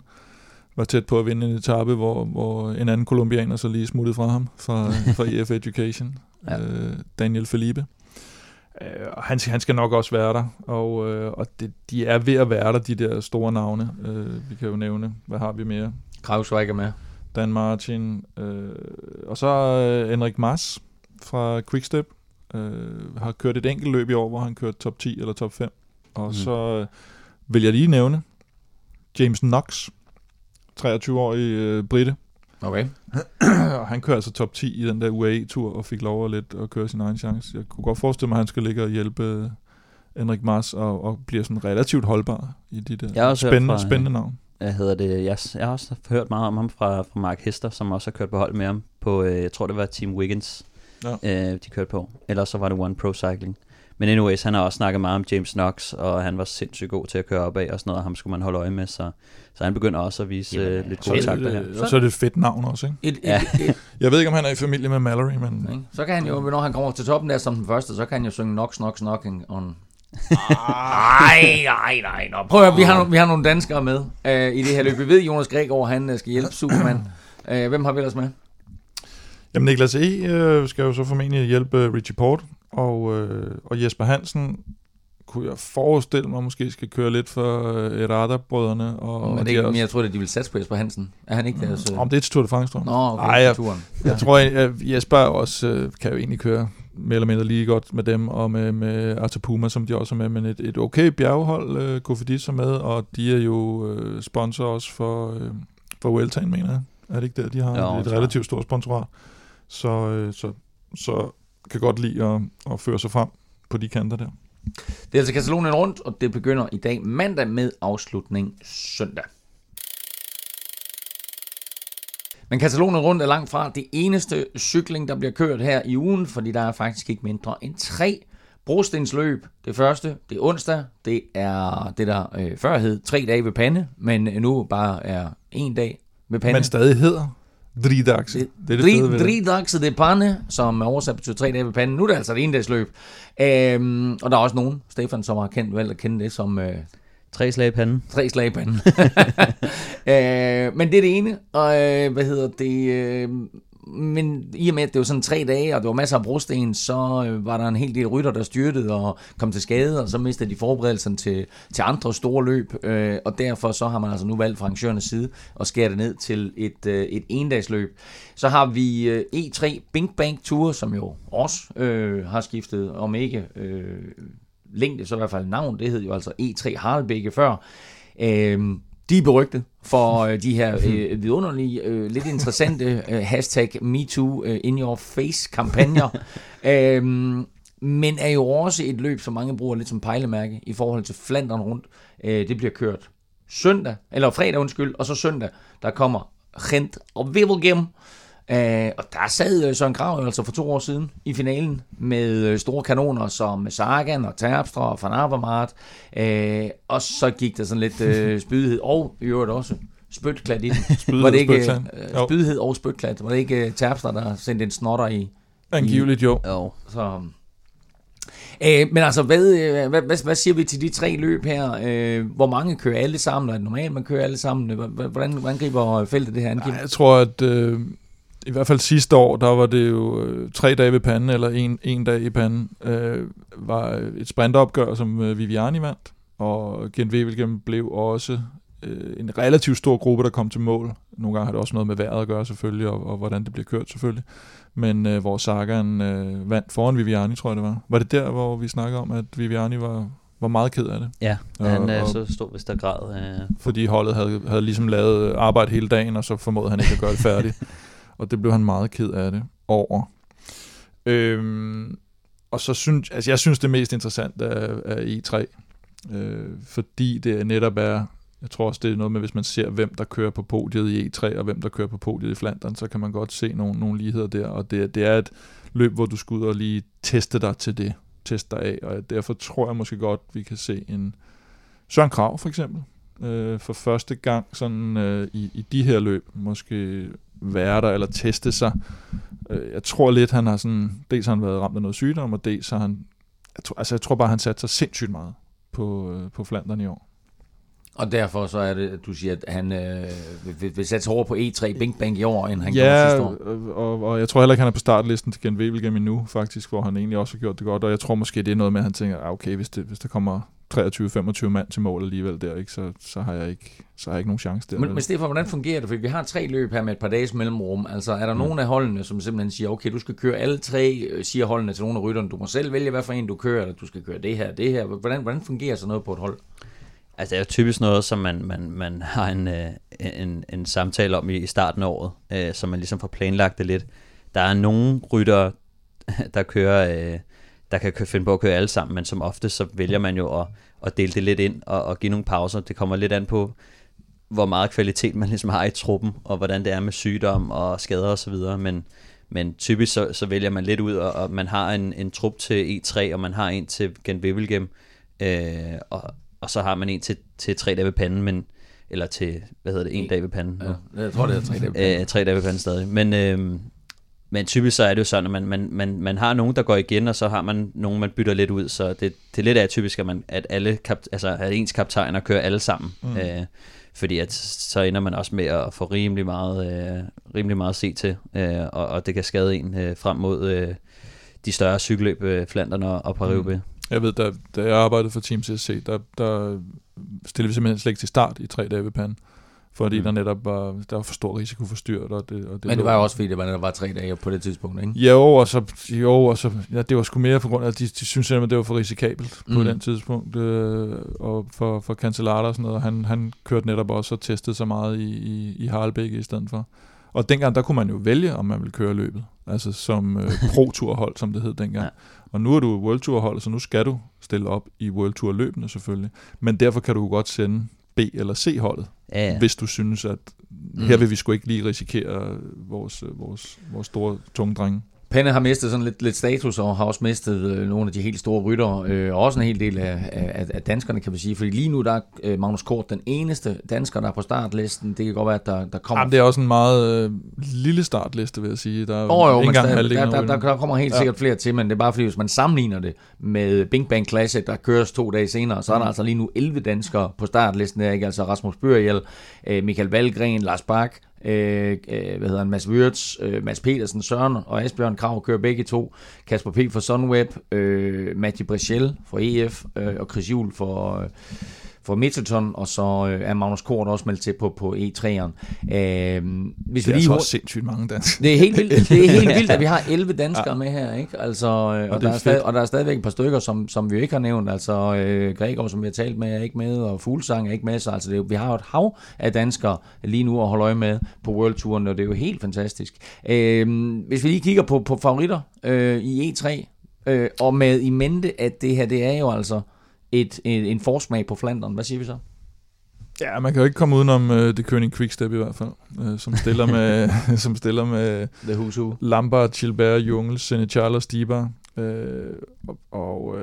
Var tæt på at vinde en etape, hvor, hvor en anden kolumbianer så lige smuttede fra ham, fra, fra EF Education, ja. uh, Daniel Felipe. Uh, han, han skal nok også være der, og, uh, og det, de er ved at være der, de der store navne. Uh, vi kan jo nævne, hvad har vi mere? Krausweig er med. Dan Martin, øh, og så øh, Henrik Mas fra Quickstep, øh, har kørt et enkelt løb i år, hvor han kørte top 10 eller top 5. Og mm. så øh, vil jeg lige nævne James Knox, 23-årig øh, britte. Okay. og han kører altså top 10 i den der UAE-tur, og fik lov at, lidt at køre sin egen chance. Jeg kunne godt forestille mig, at han skal ligge og hjælpe øh, Henrik Mas, og, og bliver sådan relativt holdbar i de der spændende, fra, spændende navn hvad hedder det, jeg, jeg har også hørt meget om ham fra, fra Mark Hester, som også har kørt på hold med ham på, øh, jeg tror det var Team Wiggins, ja. øh, de kørte på. Ellers så var det One Pro Cycling. Men anyways, han har også snakket meget om James Knox, og han var sindssygt god til at køre opad og sådan noget, og ham skulle man holde øje med, så, så han begynder også at vise Jamen, øh, lidt gode takter her. Og så er det et fedt navn også, ikke? Et, et, ja. et, jeg ved ikke, om han er i familie med Mallory, men... Så kan han jo, når han kommer til toppen der som den første, så kan han jo synge Knox, Knox, Knocking on Nej, nej, nej. Nå. Prøv at vi har, vi har nogle danskere med uh, i det her løb. Vi ved, Jonas Gregor, han uh, skal hjælpe Superman. Uh, hvem har vi ellers med? Jamen, Niklas E. Uh, skal jo så formentlig hjælpe Richie Port, og, uh, og Jesper Hansen kunne jeg forestille mig, måske skal køre lidt for uh, Errata-brødrene. Og, Men det ikke, også... jeg tror, at de vil satse på Jesper Hansen. Er han ikke deres... Uh... Om det er til Tour de France, tror jeg. Nå, okay, Ej, jeg, turen. jeg, jeg tror, at Jesper også uh, kan jo egentlig køre mere eller mindre lige godt med dem, og med, med Artapuma, som de også er med, men et, et okay bjerghold, øh, Kofidis er med, og de er jo øh, sponsor også for, øh, for Weltan, mener jeg. Er det ikke der, de har jo, et relativt stort sponsorat? Så, øh, så, så kan godt lide at, at føre sig frem på de kanter der. Det er altså Katalonien rundt, og det begynder i dag mandag med afslutning søndag. Men Katalonien rundt er langt fra det eneste cykling, der bliver kørt her i ugen, fordi der er faktisk ikke mindre end tre brostensløb. Det første, det er onsdag, det er det, der øh, før hed tre dage ved pande, men nu bare er en dag ved pande. Men stadig hedder Dridakse. Det, det er det fede Dridakse de Panne, som er oversat betyder tre dage ved panden. Nu er det altså et endagsløb. Øhm, og der er også nogen, Stefan, som har kendt, valgt at kende det som... Øh, Tre slag i panden. Tre slag i panden. øh, men det er det ene. Og øh, hvad hedder det? Øh, men i og med, at det var sådan tre dage, og det var masser af brosten, så øh, var der en hel del rytter, der styrtede og kom til skade, og så mistede de forberedelsen til, til andre store løb, øh, og derfor så har man altså nu valgt fra arrangørernes side at skære det ned til et, øh, et endagsløb. Så har vi øh, E3 Bing Bang Tour, som jo også øh, har skiftet, om ikke øh, længde, så i hvert fald navn, det hed jo altså E3 Harlebække før. Øh, de er berygtet for øh, de her øh, vidunderlige, øh, lidt interessante øh, hashtag MeToo øh, in your face kampagner. øhm, men er jo også et løb, som mange bruger lidt som pejlemærke i forhold til Flandern rundt. Øh, det bliver kørt søndag, eller fredag undskyld, og så søndag, der kommer Gent og Wevelgem. Øh, og der sad øh, Søren Krav altså for to år siden i finalen med øh, store kanoner som Sagan og Terpstra og Van Avermaet. Øh, og så gik der sådan lidt øh, spydighed, og i øvrigt også spytklat i den. Var det ikke, øh, spydighed og spytklat. Var det ikke øh, Terpstra, der sendte en snotter i? Angiveligt jo. jo. Så, Øh, men altså, hvad, hvad, hvad, hvad siger vi til de tre løb her? Øh, hvor mange kører alle sammen? Er det normalt, man kører alle sammen? Hvordan, hvordan griber feltet det her angivet? Jeg tror, at øh, i hvert fald sidste år, der var det jo øh, tre dage ved panden, eller en, en dag i panden, øh, var et sprintopgør, som øh, Viviani vandt, og Gent Wevelgem blev også øh, en relativt stor gruppe, der kom til mål. Nogle gange har det også noget med vejret at gøre selvfølgelig, og, og hvordan det bliver kørt selvfølgelig. Men øh, hvor Sagan øh, vandt foran Viviani, tror jeg det var. Var det der, hvor vi snakkede om, at Viviani var, var meget ked af det? Ja, han øh, og, så stod vist der grad. Øh. Fordi holdet havde, havde ligesom lavet arbejde hele dagen, og så formåede han ikke at gøre det færdigt. og det blev han meget ked af det over. Øhm, og så synes, altså jeg synes det mest interessante er, er E3, øh, fordi det netop er, jeg tror også det er noget med, hvis man ser, hvem der kører på podiet i E3, og hvem der kører på podiet i Flandern, så kan man godt se nogle, nogle ligheder der, og det, det er et løb, hvor du skal ud og lige teste dig til det, teste dig af, og derfor tror jeg måske godt, vi kan se en Søren Krav for eksempel, øh, for første gang sådan øh, i, i de her løb, måske være der eller teste sig. Øh, jeg tror lidt, han har sådan, dels har han været ramt af noget sygdom, og dels har han, jeg tror, altså jeg tror bare, han satte sig sindssygt meget på, øh, på Flandern i år. Og derfor så er det, at du siger, at han øh, vil, vil sætte hårdere på E3 Bing Bang i år, end han ja, gjorde sidste år. Og, og jeg tror heller ikke, han er på startlisten til Gen Wevelgem endnu, faktisk, hvor han egentlig også har gjort det godt. Og jeg tror måske, det er noget med, at han tænker, ah, okay, hvis, det, hvis der kommer 23-25 mand til mål alligevel der, ikke, så, så, har jeg ikke, så har jeg ikke nogen chance der. Men, men Stefan, hvordan fungerer det? For vi har tre løb her med et par dages mellemrum. Altså er der mm. nogen af holdene, som simpelthen siger, okay, du skal køre alle tre, øh, siger holdene til nogle af rytterne, du må selv vælge, hvad for en du kører, eller du skal køre det her, det her. Hvordan, hvordan fungerer sådan noget på et hold? Altså det er jo typisk noget, som man, man, man har en, øh, en, en samtale om i starten af året, øh, så man ligesom får planlagt det lidt. Der er nogle rytter, der kører... Øh, der kan finde på at køre alle sammen, men som ofte så vælger man jo at, at dele det lidt ind og, og give nogle pauser. Det kommer lidt an på, hvor meget kvalitet man ligesom har i truppen, og hvordan det er med sygdom og skader osv., men, men typisk så, så vælger man lidt ud, og, og man har en, en trup til E3, og man har en til Gen Wevelgem, øh, og, og så har man en til, til tre dage ved panden, men, eller til, hvad hedder det, en dag ved panden. Ja, jeg tror, det er tre dage ved panden. Øh, tre dage ved panden stadig. Men, øh, men typisk så er det jo sådan, at man, man, man, man har nogen, der går igen, og så har man nogen, man bytter lidt ud. Så det, det er lidt atypisk, at, man, at, alle kap, altså, at ens kaptajner kører alle sammen. Mm. Øh, fordi at så ender man også med at få rimelig meget, øh, rimelig meget at se til, øh, og, og det kan skade en øh, frem mod øh, de større cykelløb, øh, Flandern og, og paris mm. Jeg ved, da, da jeg arbejdede for Team CSC, der, der stillede vi simpelthen slet ikke til start i tre dage ved panden fordi mm. der netop var, der var for stor risiko for styrt. Og det, og det Men det var jo også fordi, det var, der var tre dage på det tidspunkt, ikke? Jo, og så, jo, og så ja, det var sgu mere på grund af, at de, de synes at det var for risikabelt mm. på den tidspunkt, øh, og for, for Cancellara og sådan noget, og han, han kørte netop også og testede så meget i, i, i Harlebæk i stedet for. Og dengang, der kunne man jo vælge, om man ville køre løbet, altså som øh, pro-turhold, som det hed dengang. Ja. Og nu er du World Tour hold, så nu skal du stille op i World Tour løbende selvfølgelig. Men derfor kan du godt sende B- eller C-holdet, ja, ja. hvis du synes, at her mm. vil vi sgu ikke lige risikere vores, vores, vores store tunge drenge. Penne har mistet sådan lidt, lidt status, og har også mistet øh, nogle af de helt store rytter, øh, og også en hel del af, af, af danskerne, kan vi sige. Fordi lige nu der er øh, Magnus Kort den eneste dansker, der er på startlisten. Det kan godt være, at der, der kommer... Jamen, det er også en meget øh, lille startliste, vil jeg sige. Der er oh, jo, men der, der, der, der, der kommer helt ja. sikkert flere til, men det er bare fordi, hvis man sammenligner det med Bing Bang Classic, der køres to dage senere, så er der mm. altså lige nu 11 danskere på startlisten. Der, ikke? Altså Rasmus Børjel, øh, Michael Valgren, Lars Bak, Øh, øh, hvad hedder han, Mads Wirtz, øh, Mads Petersen, Søren og Asbjørn Krav kører begge to. Kasper P. for Sunweb, øh, Mathieu Brichel for EF øh, og Chris Juhl for... Øh, for Mitchelton, og så øh, er Magnus Kort også meldt til på, på E3'eren. Øh, hvis det er vi lige altså også sindssygt mange danskere. Det er helt vildt, det er helt vildt at vi har 11 danskere ja. med her, ikke? Altså, øh, og, og, der er stadig, og der er stadigvæk et par stykker, som, som vi ikke har nævnt. Altså, øh, Gregor, som vi har talt med, er ikke med, og Fuglsang er ikke med, så altså, det, vi har jo et hav af danskere lige nu at holde øje med på World Touren, og det er jo helt fantastisk. Øh, hvis vi lige kigger på, på favoritter øh, i E3, øh, og med i mente, at det her, det er jo altså et, en, en forsmag på Flandern. Hvad siger vi så? Ja, man kan jo ikke komme udenom uh, det König Quickstep i hvert fald, uh, som stiller med, som stiller med The Who's Who. Lambert, Gilbert, Jungels, Senechal og Stiber. Uh, og, og, uh,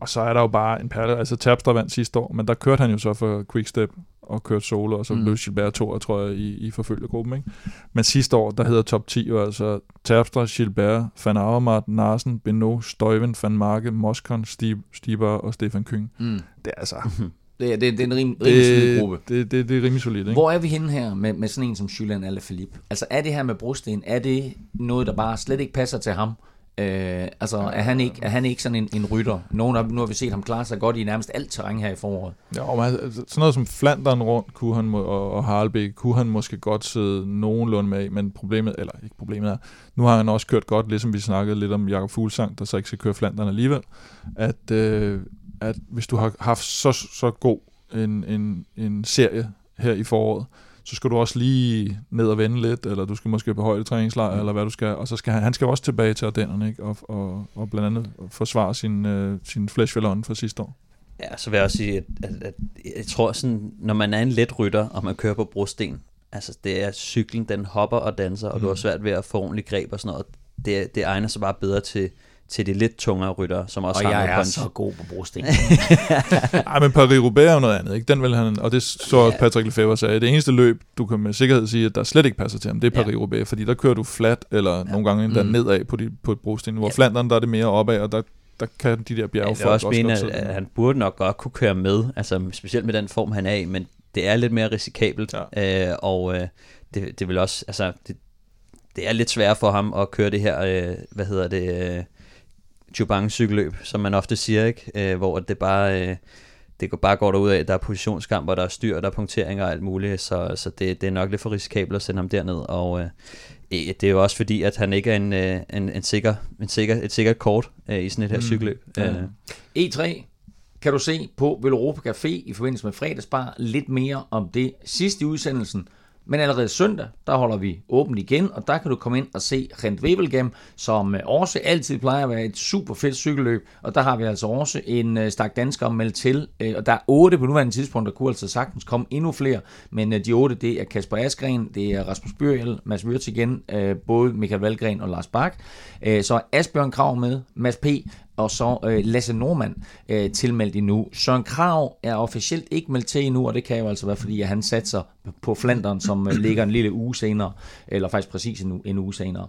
og så er der jo bare en perle, altså Terpstra vandt sidste år, men der kørte han jo så for Quickstep og kørte solo, og så mm. blev Gilbert to, tror jeg, i, i forfølgegruppen. Ikke? Men sidste år, der hedder top 10 jo altså Terpstra, Gilbert, Van Avermaet, Narsen, Beno, Støjven, Van Marke, Moskon, Stiber og Stefan Kyng. Mm. Det er altså... Det er, det, det er en rim, rimelig solid gruppe. Det, det, det er rimelig solidt, ikke? Hvor er vi henne her med, med sådan en som Julian Alaphilippe? Altså er det her med brosten, er det noget, der bare slet ikke passer til ham? Øh, altså, er han, ikke, er han ikke sådan en, en rytter? Nogen, nu har vi set ham klare sig godt i nærmest alt terræn her i foråret. Ja, men altså, sådan noget som Flandern rundt kunne han, og, og Harlebæk kunne han måske godt sidde nogenlunde med, men problemet, eller ikke problemet er, nu har han også kørt godt, ligesom vi snakkede lidt om Jakob Fuglsang, der så ikke skal køre Flandern alligevel, at, øh, at hvis du har haft så, så god en, en, en serie her i foråret, så skal du også lige ned og vende lidt, eller du skal måske på højdetræningslejr, mm. eller hvad du skal, og så skal han, han skal også tilbage til Ardennerne, ikke? Og, og, og blandt andet forsvare sin, øh, sin flash fra sidste år. Ja, så vil jeg også sige, at, at, at jeg tror sådan, når man er en let rytter, og man kører på brosten, altså det er cyklen, den hopper og danser, og mm. du har svært ved at få ordentlig greb og sådan noget. Det, det egner sig bare bedre til, til de lidt tungere rytter, som også og har jeg er punch. så god på brosten. Ej, men Paris-Roubaix er jo noget andet, ikke? Den vil han, og det så også Patrick Lefebvre sagde, det eneste løb, du kan med sikkerhed sige, at der slet ikke passer til ham, det er Paris-Roubaix, fordi der kører du flat, eller ja. nogle gange endda mm. nedad på, de, på et brosten, hvor ja. Flandern, der er det mere opad, og der, der kan de der bjerge ja, også mene, at, at han burde nok godt kunne køre med, altså specielt med den form, han er i, men det er lidt mere risikabelt, ja. øh, og øh, det, det vil også, altså, det, det er lidt sværere for ham at køre det her, øh, hvad hedder det, øh, Jubang cykelløb, som man ofte siger, ikke? Øh, hvor det bare... Øh, det går bare går derud af, der er positionskamper, der er styr, der er punkteringer og alt muligt, så, så det, det er nok lidt for risikabelt at sende ham derned, og øh, det er jo også fordi, at han ikke er en, øh, en, en sikker, en sikker, et sikkert kort øh, i sådan et her mm. cykelløb. Ja. Øh. E3 kan du se på Veloropa Café i forbindelse med fredagsbar lidt mere om det sidste i udsendelsen, men allerede søndag, der holder vi åbent igen, og der kan du komme ind og se Rent Wevelgem, som øh, også altid plejer at være et super fedt cykelløb. Og der har vi altså også en øh, stak danskere meldt til, øh, og der er otte på nuværende tidspunkt, der kunne altså sagtens komme endnu flere. Men de otte, det er Kasper Askren, det er Rasmus Byrjel, Mads Wirtz igen, både Michael Valgren og Lars Bak. Så er Asbjørn Krav med, Mads P., og så øh, Lasse Norman øh, tilmeldt endnu. Søren Krav er officielt ikke meldt til endnu, og det kan jo altså være, fordi at han satser på Flandern, som øh, ligger en lille uge senere, eller faktisk præcis en, en uge senere.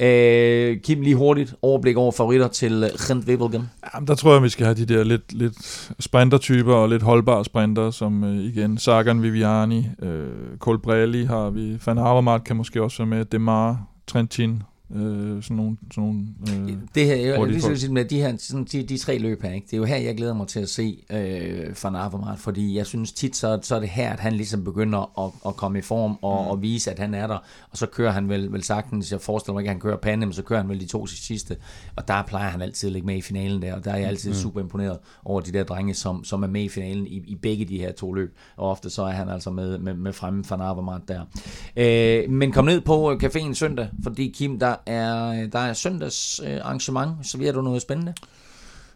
Øh, Kim, lige hurtigt overblik over favoritter til Rent Wevelgem. Jamen, der tror jeg, vi skal have de der lidt, lidt sprintertyper og lidt holdbare sprinter, som øh, igen, Sagan Viviani, øh, Colbrelli har vi, Van Avermaet kan måske også være med, Demar, Trentin, Øh, sådan nogle, sådan nogle øh, det her, jeg, jeg sige med de her sådan, de, de tre løb her, ikke? det er jo her, jeg glæder mig til at se øh, Van Avermaet, fordi jeg synes tit, så, så er det her, at han ligesom begynder at, at komme i form og, mm. og vise, at han er der, og så kører han vel, vel sagtens, jeg forestiller mig ikke, at han kører pande, men så kører han vel de to sidste, og der plejer han altid at ligge med i finalen der, og der er jeg altid mm. super imponeret over de der drenge, som, som er med i finalen i, i begge de her to løb, og ofte så er han altså med, med, med fremme Van Avermaet der. Øh, men kom ned på caféen søndag, fordi Kim, der er, øh, der er søndags arrangement, øh, så bliver du noget spændende?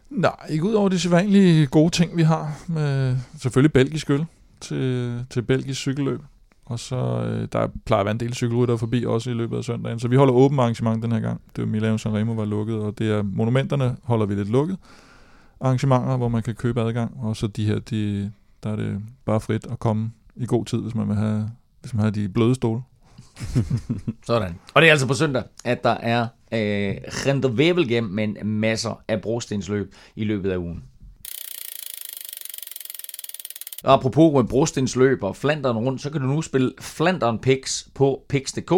Nej, ikke ud over de sædvanlige gode ting, vi har. Med selvfølgelig belgisk øl til, til belgisk cykelløb. og så øh, der plejer at være en del cykelrytter forbi også i løbet af søndagen. Så vi holder åben arrangement den her gang. Det er Milano Sanremo var lukket, og det er monumenterne holder vi lidt lukket arrangementer, hvor man kan købe adgang, og så de her, de, der er det bare frit at komme i god tid, hvis man vil have, hvis man har de bløde stole. Sådan. Og det er altså på søndag, at der er øh, Renderwevelgem men masser af brostensløb i løbet af ugen. Og apropos brostensløb og Flanderen rundt, så kan du nu spille Flanderen Picks på Picks.dk.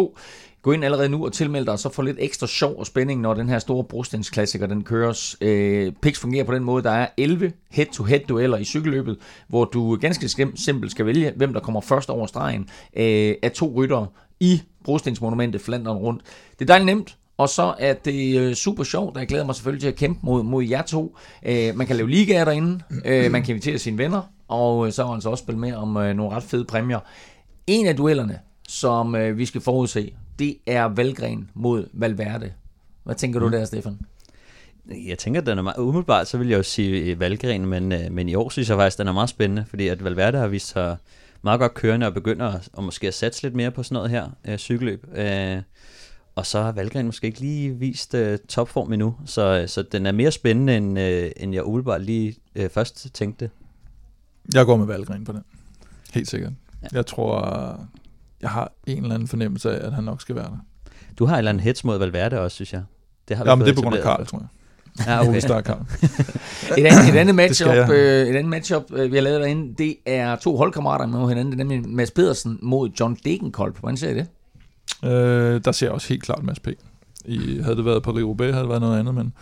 Gå ind allerede nu og tilmeld dig, og så få lidt ekstra sjov og spænding, når den her store brostensklassiker den køres. Øh, Pix fungerer på den måde, der er 11 head-to-head dueller i cykelløbet, hvor du ganske simpelt skal vælge, hvem der kommer først over stregen øh, af to ryttere i brostensmonumentet Flandern rundt. Det er dejligt nemt, og så er det øh, super sjovt, og jeg glæder mig selvfølgelig til at kæmpe mod, mod jer to. Øh, man kan lave ligaer derinde, øh, man kan invitere sine venner, og øh, så altså også spille med om øh, nogle ret fede præmier. En af duellerne, som øh, vi skal forudse, det er Valgren mod Valverde. Hvad tænker du mm. der, Stefan? Jeg tænker, at den er meget umiddelbart, så vil jeg jo sige Valgren, men, men i år synes jeg faktisk, at den er meget spændende, fordi at Valverde har vist sig meget godt kørende og begynder at, og måske at satse lidt mere på sådan noget her, øh, cykelløb. Øh, og så har Valgren måske ikke lige vist øh, topform endnu, så, så den er mere spændende, end, øh, end jeg umiddelbart lige øh, først tænkte. Jeg går med Valgren på den. Helt sikkert. Ja. Jeg tror, jeg har en eller anden fornemmelse af, at han nok skal være der. Du har en eller anden hets mod Valverde også, synes jeg. Det har vi ja, men det er på grund af Karl, tror jeg. Ja, okay. Et, andet, et andet matchup, øh, et andet matchup øh, vi har lavet derinde, det er to holdkammerater med hinanden. Det er nemlig Mads Pedersen mod John Degenkolb. Hvordan ser I det? Øh, der ser jeg også helt klart Mads P. I, havde det været på Rio B, havde det været noget andet, men,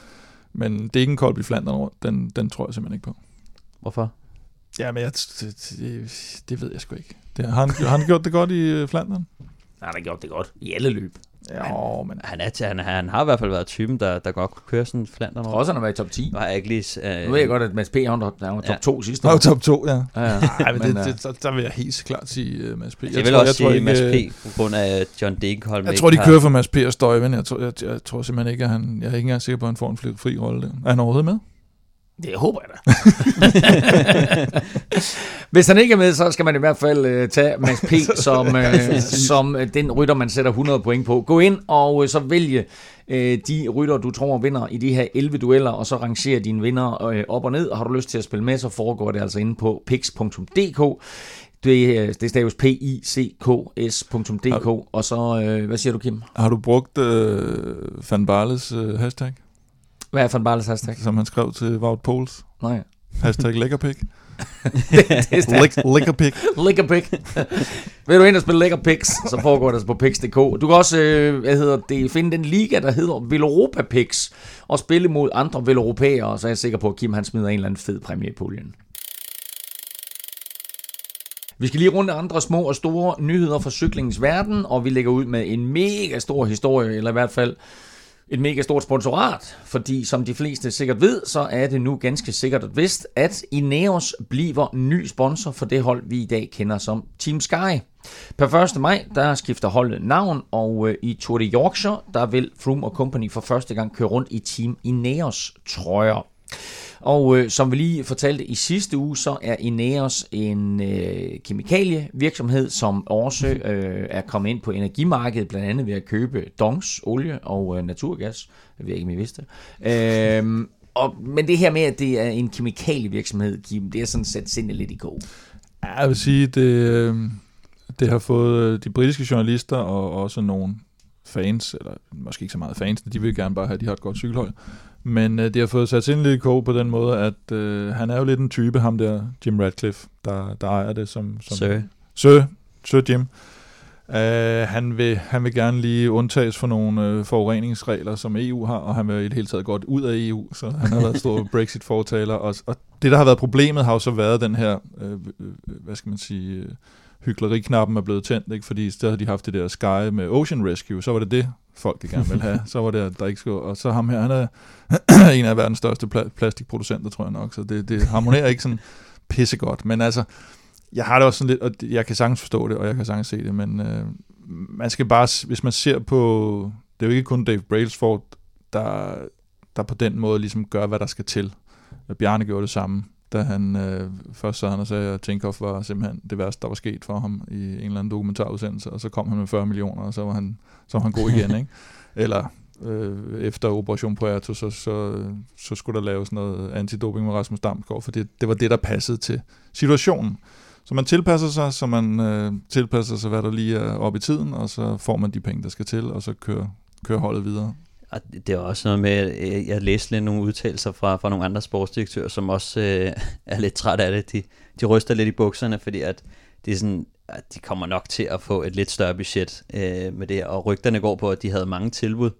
men Degenkolb i Flandern, den, den tror jeg simpelthen ikke på. Hvorfor? Ja, men jeg, det, det, det ved jeg sgu ikke. Det, har, han, har han gjort det godt i øh, Flandern? Nej, han har gjort det godt i alle løb. Ja, men... Han, er, han, han har i hvert fald været typen, der, der godt kunne køre sådan. Jeg tror også, han har været i top 10. Nej, jeg ikke lige... Uh, nu ved jeg godt, at Mads P. han var, han var top ja. 2 sidste år. Han var top 2, ja. ja, ja. Ej, men, men det, det, der, der vil jeg helt klart sige uh, Mads P. Jeg, jeg vil tror, også jeg sige Mads P. på grund af John Degenholm. Jeg tror, de kører for Mads P. og Støjven. Jeg tror, jeg, jeg, tror simpelthen ikke, at han... Jeg er ikke engang sikker på, at han får en fri rolle. Er han overhovedet med? Det håber jeg da. Hvis han ikke er med, så skal man i hvert fald uh, tage Mads P. som, uh, som uh, den rytter, man sætter 100 point på. Gå ind og uh, så vælge uh, de rytter, du tror vinder i de her 11 dueller, og så rangere dine vinder uh, op og ned. Og har du lyst til at spille med, så foregår det altså inde på pix.dk. Det, det staves picks.dk, og så, øh, hvad siger du, Kim? Har du brugt øh, Van Barles øh, hashtag? Hvad er Van Barles hashtag? Som han skrev til Wout Pols. Nej. Hashtag lækkerpik. Lækkerpik. Lækkerpik. Vil du ind og spille lækkerpiks, så foregår det altså på pix.dk. Du kan også øh, hvad hedder det, finde den liga, der hedder Veloropa Pix, og spille mod andre veleuropæere, så er jeg sikker på, at Kim han smider en eller anden fed præmie i puljen. Vi skal lige runde andre små og store nyheder fra cyklingens verden, og vi lægger ud med en mega stor historie, eller i hvert fald et mega stort sponsorat, fordi som de fleste sikkert ved, så er det nu ganske sikkert at vist, at Ineos bliver ny sponsor for det hold, vi i dag kender som Team Sky. Per 1. maj, der skifter holdet navn, og øh, i Tour de Yorkshire, der vil Froome og Company for første gang køre rundt i Team Ineos trøjer. Og øh, som vi lige fortalte i sidste uge, så er Ineos en øh, kemikalievirksomhed, som også øh, er kommet ind på energimarkedet, blandt andet ved at købe Dongs olie og øh, naturgas. Jeg ved ikke, om I vidste. Øh, og, men det her med, at det er en kemikalievirksomhed, Kim, det er sådan sat sindet lidt i kog. Ja, jeg vil sige, det, øh, det har fået øh, de britiske journalister og også nogle fans, eller måske ikke så meget fans, de vil gerne bare have, at de har et godt cykelhold. Men øh, det har fået sat sin lille kog på den måde, at øh, han er jo lidt en type, ham der Jim Radcliffe, der, der ejer det som... som Sir. Sir, Sir Jim. Uh, han, vil, han vil gerne lige undtages for nogle uh, forureningsregler, som EU har, og han vil i det hele taget godt ud af EU, så han har været stor Brexit-fortaler. Og, og det, der har været problemet, har jo så været den her, uh, hvad skal man sige, uh, hyggeleriknappen er blevet tændt, ikke? fordi i stedet havde de haft det der Sky med Ocean Rescue, så var det det, folk gerne vil have. så var det, der ikke skulle, og så ham her, han er en af verdens største pla- plastikproducenter, tror jeg nok, så det, det harmonerer ikke sådan pissegodt, men altså, jeg har det også sådan lidt, og jeg kan sagtens forstå det, og jeg kan sagtens se det, men øh, man skal bare, hvis man ser på, det er jo ikke kun Dave Brailsford, der, der på den måde ligesom gør, hvad der skal til. Bjarne gjorde det samme da han øh, først så han og sagde, at Tinkoff var simpelthen det værste, der var sket for ham i en eller anden dokumentarudsendelse, og så kom han med 40 millioner, og så var han, så var han god igen, ikke? Eller øh, efter Operation Puerto, så, så, så skulle der laves noget antidoping med Rasmus Damsgaard, for det, det var det, der passede til situationen. Så man tilpasser sig, så man øh, tilpasser sig, hvad der lige er oppe i tiden, og så får man de penge, der skal til, og så kører, kører holdet videre. Og det er også noget med, at jeg læste lidt nogle udtalelser fra, fra nogle andre sportsdirektører, som også øh, er lidt træt af det. De, de ryster lidt i bukserne, fordi at det er sådan, at de kommer nok til at få et lidt større budget øh, med det Og rygterne går på, at de havde mange tilbud,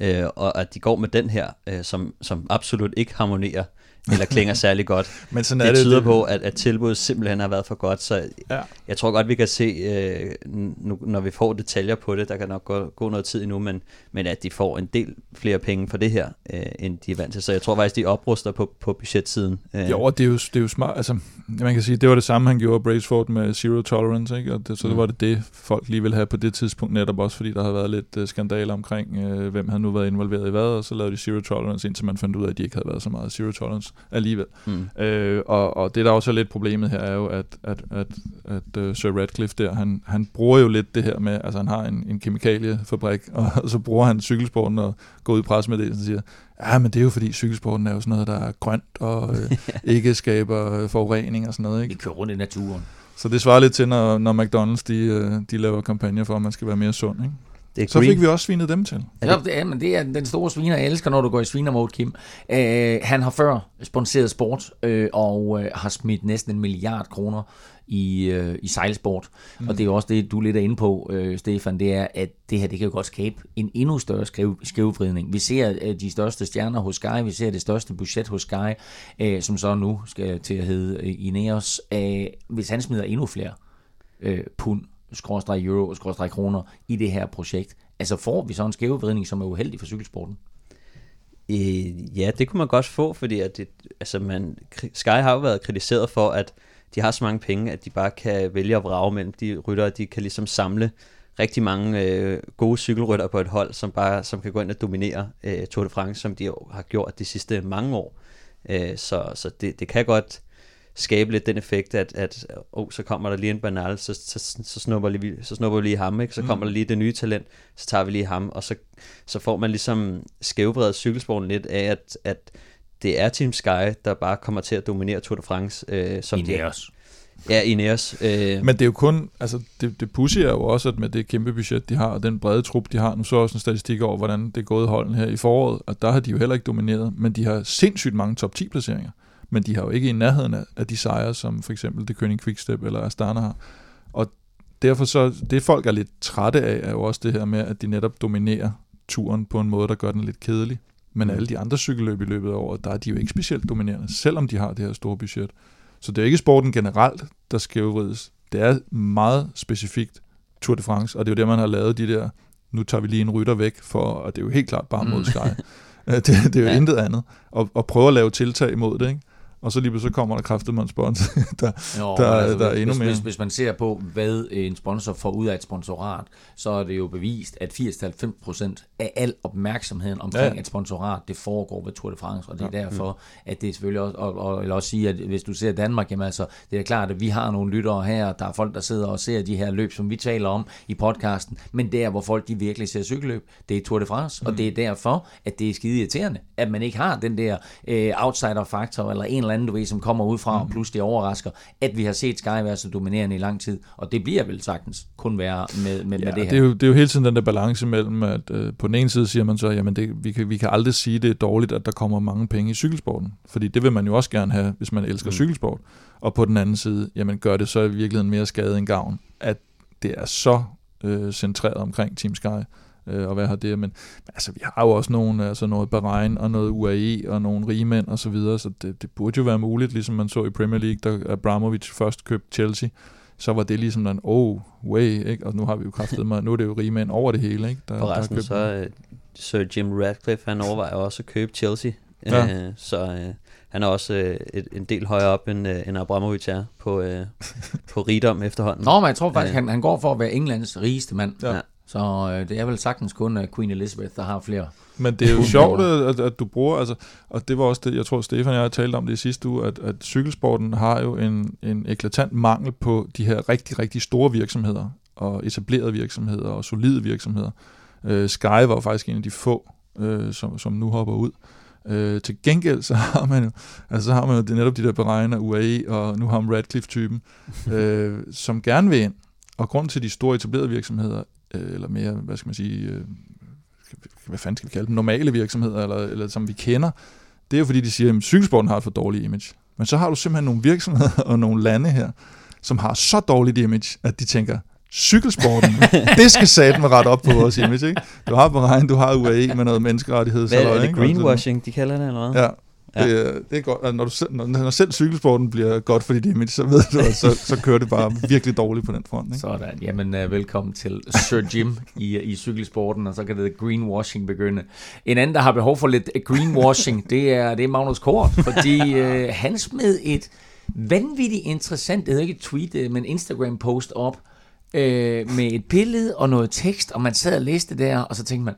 øh, og at de går med den her, øh, som, som absolut ikke harmonerer eller klinger særlig godt. Men sådan det, er det tyder det. på, at, at tilbuddet simpelthen har været for godt, så ja. jeg tror godt, vi kan se, øh, nu, når vi får detaljer på det, der kan nok gå, gå noget tid endnu, men, men at de får en del flere penge for det her, øh, end de er vant til. Så jeg tror faktisk, de opruster på, på budgetsiden. Øh. Jo, det er jo, det er jo smart. Altså, man kan sige, det var det samme, han gjorde Braceford med Zero Tolerance, ikke? Og det, så mm. var det det, folk lige ville have på det tidspunkt, netop også fordi der havde været lidt uh, skandaler omkring, uh, hvem havde nu været involveret i hvad, og så lavede de Zero Tolerance, indtil man fandt ud af, at de ikke havde været så meget Zero Tolerance alligevel. Mm. Øh, og, og det, der også er lidt problemet her, er jo, at, at, at, at uh, Sir Radcliffe der, han, han bruger jo lidt det her med, altså han har en, en kemikaliefabrik, og, og så bruger han cykelsporten og går ud i pres med det, og siger, ja, men det er jo fordi cykelsporten er jo sådan noget, der er grønt og øh, ikke skaber forurening og sådan noget. Ikke? Vi kører rundt i naturen. Så det svarer lidt til, når, når McDonald's de, øh, de laver kampagner for, at man skal være mere sund. Ikke? Det er så fik vi også svinet dem til. Ja, det, ja, men det er den store sviner, jeg elsker, når du går i svinermode, Kim. Uh, han har før sponsoreret sport, uh, og uh, har smidt næsten en milliard kroner i, øh, i sejlsport. Mm. Og det er også det, du lidt er inde på, øh, Stefan, det er, at det her det kan jo godt skabe en endnu større skæv, skævvridning. Vi ser øh, de største stjerner hos Sky, vi ser det største budget hos Sky, øh, som så nu skal til at hedde øh, Ineos. Øh, hvis han smider endnu flere øh, pund, skråstrej euro, skråstrej kroner i det her projekt, altså får vi så en skævevridning, som er uheldig for cykelsporten? Øh, ja, det kunne man godt få, fordi at det, altså man, Sky har jo været kritiseret for, at de har så mange penge, at de bare kan vælge at vrage mellem de ryttere, de kan ligesom samle rigtig mange øh, gode cykelrytter på et hold, som bare som kan gå ind og dominere øh, Tour de France, som de har gjort de sidste mange år. Øh, så så det, det kan godt skabe lidt den effekt, at, at oh, så kommer der lige en banal, så, så, så, snupper, lige, så snupper vi lige ham, ikke? så mm. kommer der lige det nye talent, så tager vi lige ham, og så, så får man ligesom skævbredet cykelsporten lidt af, at, at det er Team Sky, der bare kommer til at dominere Tour de France. Øh, som Ineos. Ja, Ineos. Øh. Men det er jo kun, altså det, det pussy er jo også, at med det kæmpe budget, de har, og den brede trup, de har, nu så også en statistik over, hvordan det er gået holden her i foråret, og der har de jo heller ikke domineret, men de har sindssygt mange top 10 placeringer, men de har jo ikke i nærheden af de sejre, som for eksempel det König Quickstep eller Astana har. Og derfor så, det folk er lidt trætte af, er jo også det her med, at de netop dominerer turen på en måde, der gør den lidt kedelig. Men mm. alle de andre cykelløb i løbet af året, der er de jo ikke specielt dominerende, selvom de har det her store budget. Så det er ikke sporten generelt, der skævvrides. Det er meget specifikt Tour de France, og det er jo det, man har lavet de der, nu tager vi lige en rytter væk, for, og det er jo helt klart bare mod mm. Sky. det, det er jo ja. intet andet. Og, og prøve at lave tiltag imod det, ikke? Og så lige så kommer der kraftet med en sponsor, der, jo, der, altså, der er endnu hvis, mere. Hvis, hvis man ser på, hvad en sponsor får ud af et sponsorat, så er det jo bevist, at 80-90% af al opmærksomheden omkring ja. et sponsorat, det foregår ved Tour de France, og det er ja. derfor, at det er selvfølgelig også, og, og vil også sige, at hvis du ser Danmark, jamen altså, det er klart, at vi har nogle lyttere her, der er folk, der sidder og ser de her løb, som vi taler om i podcasten, men der, hvor folk de virkelig ser cykelløb, det er Tour de France, mm. og det er derfor, at det er skide irriterende, at man ikke har den der øh, outsider-faktor, eller en eller eller andet, du ved, som kommer ud fra mm. og pludselig overrasker, at vi har set Sky være så dominerende i lang tid. Og det bliver vel sagtens kun være med, med, ja, med det her. Det er, jo, det er jo hele tiden den der balance mellem, at øh, på den ene side siger man så, jamen det, vi, kan, vi kan aldrig sige, det er dårligt, at der kommer mange penge i cykelsporten. Fordi det vil man jo også gerne have, hvis man elsker mm. cykelsport. Og på den anden side, jamen gør det så i virkeligheden mere skade end gavn, at det er så øh, centreret omkring Team Sky øh, og hvad har det. Men, men altså, vi har jo også nogle, altså noget Bahrain og noget UAE og nogle rigmænd og så videre, så det, det burde jo være muligt, ligesom man så i Premier League, da Abramovic først købte Chelsea, så var det ligesom den, oh, way, ikke? og nu har vi jo kraftet mig, nu er det jo rigmænd over det hele. Ikke? Der, Forresten, der så uh, Sir Jim Radcliffe, han overvejer også at købe Chelsea, ja. uh, så uh, han er også uh, et, en del højere op, end, uh, end Abramovic er på, uh, på rigdom efterhånden. Nå, men jeg tror faktisk, uh, han, han går for at være Englands rigeste mand. Ja. Så øh, det er vel sagtens kun uh, Queen Elizabeth, der har flere. Men det er jo sjovt, at, at du bruger, altså, og det var også det, jeg tror, Stefan og jeg har talt om det i sidste uge, at, at cykelsporten har jo en, en eklatant mangel på de her rigtig, rigtig store virksomheder, og etablerede virksomheder, og solide virksomheder. Øh, Sky var jo faktisk en af de få, øh, som, som nu hopper ud. Øh, til gengæld så har man jo, altså så har man jo det, netop de der beregner UAE, og nu har man Radcliffe-typen, øh, som gerne vil ind. Og grund til de store etablerede virksomheder, øh, eller mere, hvad skal man sige, øh, hvad fanden skal vi kalde dem, normale virksomheder, eller, eller som vi kender, det er jo fordi, de siger, at cykelsporten har et for dårligt image. Men så har du simpelthen nogle virksomheder og nogle lande her, som har så dårligt image, at de tænker, cykelsporten, det skal saten ret op på vores image, ikke? Du har Bahrain, du har UAE med noget menneskerettighed. Hvad er det, greenwashing, de kalder det, eller hvad? Ja, Ja. Det, det er godt. Altså, når, du, når, når selv cykelsporten bliver godt for dit image, så ved du, at så, så kører det bare virkelig dårligt på den front. Ikke? Sådan. Jamen, uh, velkommen til Sir Jim i, i cykelsporten, og så kan det greenwashing begynde. En anden, der har behov for lidt greenwashing, det er, det er Magnus Kort, fordi uh, han smed et vanvittigt interessant, det hedder ikke et tweet, øh, men Instagram-post op, uh, med et billede og noget tekst, og man sad og læste der, og så tænkte man,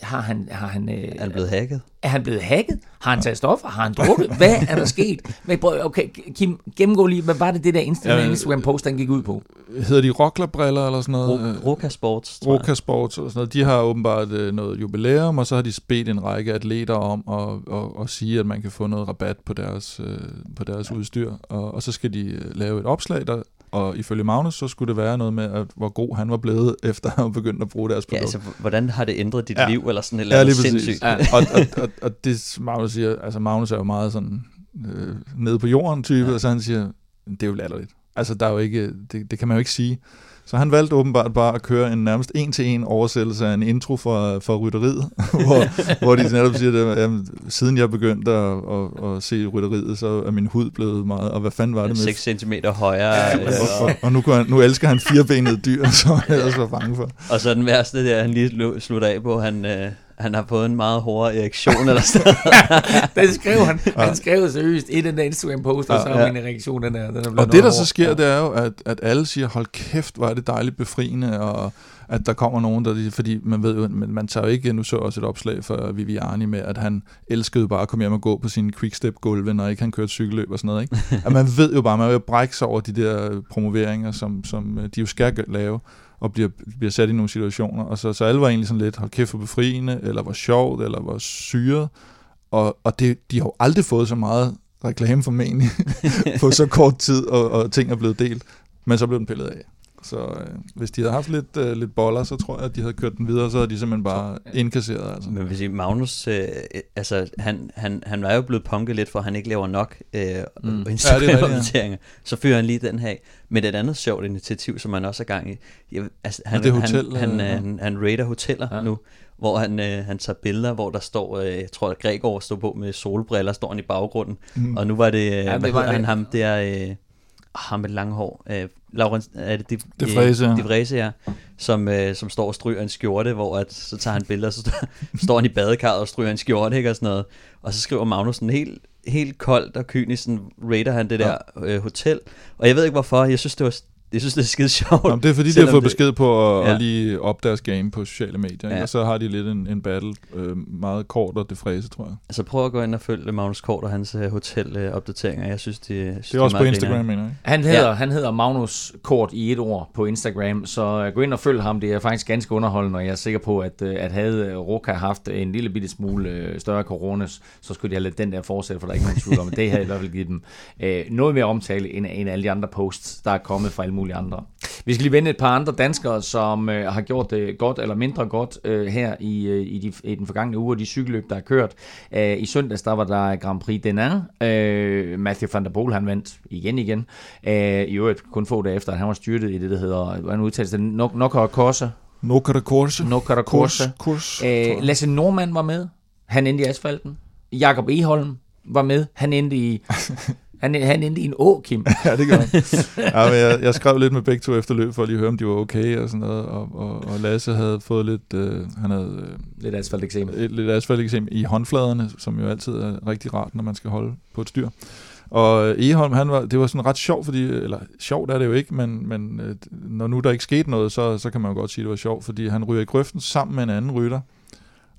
har han, har han, øh, er han blevet hacket? Er han blevet hacket? Har han taget stoffer? Har han drukket? Hvad er der sket? Okay, Kim, gennemgå lige, hvad var det, det der Instagram, Instagram post, den gik ud på? Hedder de rocklerbriller eller sådan noget? Roka Sports, Roka Sports eller sådan noget. De har åbenbart øh, noget jubilæum, og så har de bedt en række atleter om at, at, at sige, at man kan få noget rabat på deres, øh, på deres ja. udstyr. Og, og så skal de øh, lave et opslag, der og ifølge Magnus, så skulle det være noget med, at hvor god han var blevet, efter at have begyndt at bruge deres produkt. Ja, altså, hvordan har det ændret dit ja. liv, eller sådan et eller andet ja, sindssygt? Ja. og, og, og, og, det Magnus siger, altså Magnus er jo meget sådan øh, nede på jorden type, ja. og så han siger, det er jo latterligt. Altså, der er jo ikke, det, det kan man jo ikke sige. Så han valgte åbenbart bare at køre en nærmest en-til-en oversættelse af en intro for, for rytteriet, hvor, hvor de netop siger, at jamen, siden jeg begyndte at, at, at se rytteriet, så er min hud blevet meget, og hvad fanden var det med? 6 cm højere. Ja, og, og, og, nu, han, nu elsker han firebenede dyr, som han ellers var bange for. Og så den værste der, han lige slutter af på, han... Øh han har fået en meget hård erektion eller sådan Det skrev han. Ja. Han skrev seriøst i den der Instagram-post, og så har ja. en erektion, den der. Den er og det, der så sker, ja. det er jo, at, at alle siger, hold kæft, hvor er det dejligt befriende, og at der kommer nogen, der, fordi man ved jo, man, man tager jo ikke, nu så også et opslag for Viviani med, at han elskede bare at komme hjem og gå på sine quickstep-gulve, når ikke han kørte cykelløb og sådan noget. Ikke? at man ved jo bare, man vil brække sig over de der promoveringer, som, som de jo skal lave og bliver, bliver sat i nogle situationer. Og så, så alle var egentlig sådan lidt, hold kæft for befriende, eller var sjovt, eller var syret. Og, og det, de har jo aldrig fået så meget reklame formentlig på så kort tid, og, og ting er blevet delt. Men så blev den pillet af. Så øh, hvis de havde haft lidt, øh, lidt boller, så tror jeg, at de havde kørt den videre, så havde de simpelthen bare indkasseret. Altså. Men hvis I, Magnus, øh, altså, han, han, han var jo blevet punket lidt for, at han ikke laver nok øh, mm. Instagram-opdateringer. Ja, så fyrer han lige den her med et andet sjovt initiativ, som han også er gang i. Ja, altså, han, det hotel, han, han, ja. han, han rater hoteller ja. nu, hvor han, øh, han tager billeder, hvor der står, øh, jeg tror, at Gregor står på med solbriller, står han i baggrunden. Mm. Og nu var det, øh, ja, det var han, ham der... Øh, ham med lange hår, øh, Laurens, er det de, de, Frese, de Frese, ja, som, øh, som står og stryger en skjorte, hvor at, så tager han billeder, så står, står han i badekarret og stryger en skjorte, ikke, og sådan noget. Og så skriver Magnussen helt, helt koldt og kynisk, sådan, rater han det der øh, hotel. Og jeg ved ikke hvorfor, jeg synes, det var jeg synes, det er skide sjovt. Jamen, det er fordi, de har fået det... besked på at, ja. at lige op deres game på sociale medier, ja. og så har de lidt en, en battle, øh, meget kort og det fræse, tror jeg. Altså prøv at gå ind og følge Magnus Kort og hans uh, hotel-opdateringer. Jeg synes, det, synes, det er også det er på Instagram, mener jeg. Han hedder, ja. han hedder Magnus Kort i et ord på Instagram, så uh, gå ind og følg ham. Det er faktisk ganske underholdende, og jeg er sikker på, at, uh, at havde Roka haft en lille bitte smule større corona, så skulle de have lidt den der fortsætte, for der er ikke nogen tvivl om, det havde i hvert fald givet dem uh, noget mere omtale end, end alle de andre posts, der er kommet fra alle mulige andre. Vi skal lige vende et par andre danskere, som øh, har gjort det godt eller mindre godt øh, her i, øh, i, de, i den forgangne uge, de cykelløb, der er kørt. Øh, I søndags, der var der Grand Prix Denain. Øh, Matthew van der Poel, han vandt igen igen. Øh, I øvrigt kun få dage efter, at han var styrtet i det, der hedder, hvordan udtales det, Nokara Korsa. Nokara Korsa. Nokara Korsa. Kurs, øh, Lasse Norman var med. Han endte i asfalten. Jakob Eholm var med. Han endte i Han, han endte i en å, Kim. ja, det gør han. ja, men jeg, jeg skrev lidt med begge to efter løb, for at lige høre, om de var okay og sådan noget. Og, og, og Lasse havde fået lidt... Øh, han havde, øh, lidt asfalteksem. Lidt asfalteksem i håndfladerne, som jo altid er rigtig rart, når man skal holde på et styr. Og Eholm, han var, det var sådan ret sjovt, fordi, eller sjovt er det jo ikke, men, men øh, når nu der ikke skete noget, så, så kan man jo godt sige, at det var sjovt, fordi han ryger i grøften sammen med en anden rytter,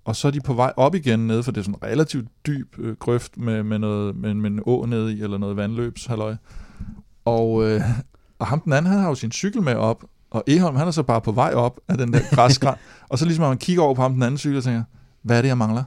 og så er de på vej op igen ned, for det er sådan en relativt dyb øh, grøft med, med, noget, med, med en å nede i, eller noget vandløbshalløj. Og, øh, og ham den anden, han har jo sin cykel med op, og Eholm, han er så bare på vej op af den der græsgræn, og så ligesom man kigger over på ham den anden cykel og tænker, hvad er det, jeg mangler?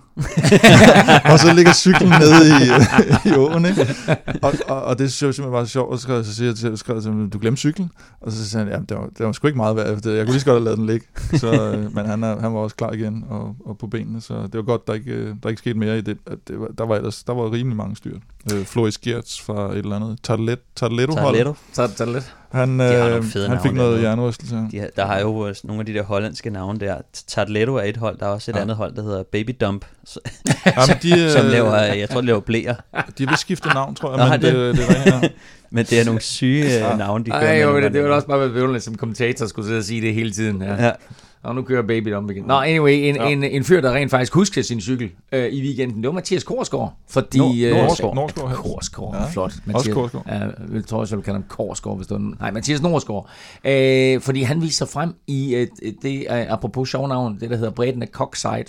og så ligger cyklen nede i, i åen, ikke? Og, og, og det synes jeg simpelthen var så sjovt, og så skrev, så siger jeg til ham, du glemte cyklen? Og så sagde han, ja, det var, det var sgu ikke meget værd. Jeg kunne lige så godt have lavet den ligge. Så, øh, men han, er, han var også klar igen og, og på benene, så det var godt, der ikke, øh, der ikke skete mere i det. det var, der, var ellers, der var rimelig mange styrt. Øh, Floris Gertz fra et eller andet. Tarlet, Tarletto hold. Tarletto. Han, øh, han fik noget hjernerystelse. De, der har jo nogle af de der hollandske navne der. Tarletto er et hold, der er også et ja. andet hold, der hedder Baby Dump. Jamen, de, som laver, jeg tror, de laver blæer. De vil skifte navn, tror jeg, Nå, men det, det, det, det her. Men det er nogle syge ja. navne, de kører Ej, jo, det, det var også bare være som kommentator skulle sidde og sige det hele tiden. Ja. ja. Og nu kører baby om igen. Nå, anyway, en, ja. en, en fyr, der rent faktisk husker sin cykel øh, i weekenden, det var Mathias Korsgaard. Fordi, Nord, øh. Norsgaard. Korsgaard, ja. flot. Mathias, også Korsgaard. Ja, jeg tror også, jeg vil kalde ham Korsgaard, hvis det var Nej, Mathias Norsgaard. Øh, fordi han viser frem i øh, det, øh, apropos sjovnavn, det der hedder Bredden af Cockside.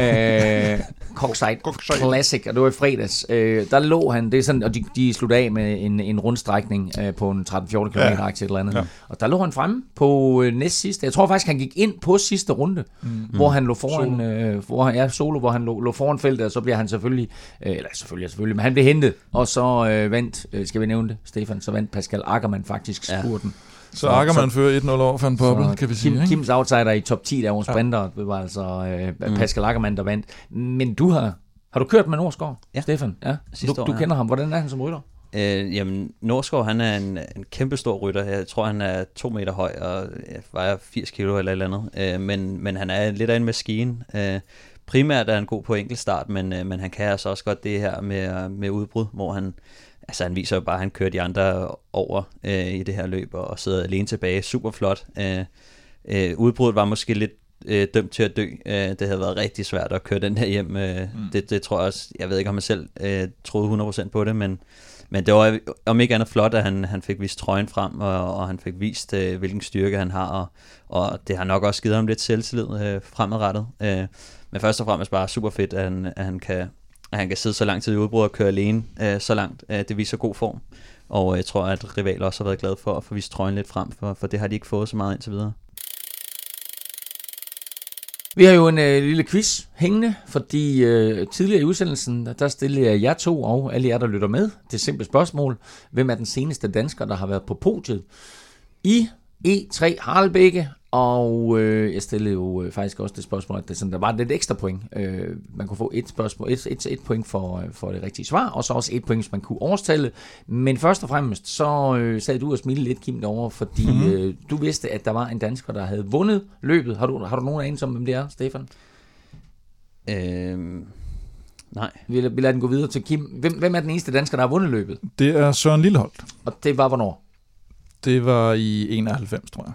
øh, Cockside Classic, og det var i fredags. Øh, der lå han, det er sådan, og de, de sluttede af med en, en rundstrækning øh, på en 13-14 km ja. et eller andet. Ja. Og der lå han fremme på øh, næst sidste. Jeg tror faktisk, han gik ind på sidste runde, mm. hvor han lå foran, øh, hvor han, ja, solo, hvor han lå, lå foran feltet, og så bliver han selvfølgelig, øh, eller selvfølgelig, selvfølgelig, men han blev hentet, og så øh, vandt, øh, skal vi nævne det, Stefan, så vandt Pascal Ackermann faktisk spurten. Ja. Så Ackermann fører 1-0 over Van Poppel, kan vi sige. Kim, ikke? Kims outsider i top 10 der var sprinter, ja. det var altså øh, mm. Pascal Ackermann, der vandt. Men du har, har du kørt med Norsgaard, ja. Stefan? Ja. du, år, du kender ja. ham. Hvordan er han som rytter? Øh, jamen, Norsgaard, han er en, en kæmpe stor rytter. Jeg tror, han er to meter høj og vejer 80 kilo eller et eller andet. Øh, men, men han er lidt af en maskine. Øh, primært er han god på enkeltstart, men, øh, men han kan altså også godt det her med, med udbrud, hvor han, altså han viser jo bare, at han kører de andre over øh, i det her løb og sidder alene tilbage. Super flot. Øh, øh, udbruddet var måske lidt øh, dømt til at dø. Øh, det havde været rigtig svært at køre den her hjem. Øh, mm. det, det tror jeg også, jeg ved ikke om jeg selv øh, troede 100% på det, men men det var om ikke andet flot, at han, han fik vist trøjen frem, og, og han fik vist, øh, hvilken styrke han har, og, og det har nok også givet ham lidt selvtillid øh, fremadrettet. Øh, men først og fremmest bare super fedt, at han, at han, kan, at han kan sidde så lang tid i udbrud og køre alene øh, så langt. Øh, det viser god form, og øh, jeg tror, at rivaler også har været glade for at få vist trøjen lidt frem, for, for det har de ikke fået så meget indtil videre. Vi har jo en øh, lille quiz hængende, fordi øh, tidligere i udsendelsen, der stillede jeg jer to og alle jer, der lytter med, det simple spørgsmål. Hvem er den seneste dansker, der har været på podiet i E3 Harlebække og øh, jeg stillede jo øh, faktisk også det spørgsmål, at det sådan, der var lidt ekstra point. Øh, man kunne få et, spørgsmål, et, et, et point for, øh, for det rigtige svar, og så også et point, hvis man kunne overstille. Men først og fremmest, så øh, sad du og smilte lidt, Kim, derovre, fordi mm-hmm. øh, du vidste, at der var en dansker, der havde vundet løbet. Har du, har du nogen anelse om, hvem det er, Stefan? Øhm, nej. Vi, vi lader den gå videre til Kim. Hvem, hvem er den eneste dansker, der har vundet løbet? Det er Søren Lilleholdt. Og det var hvornår? Det var i 91, tror jeg.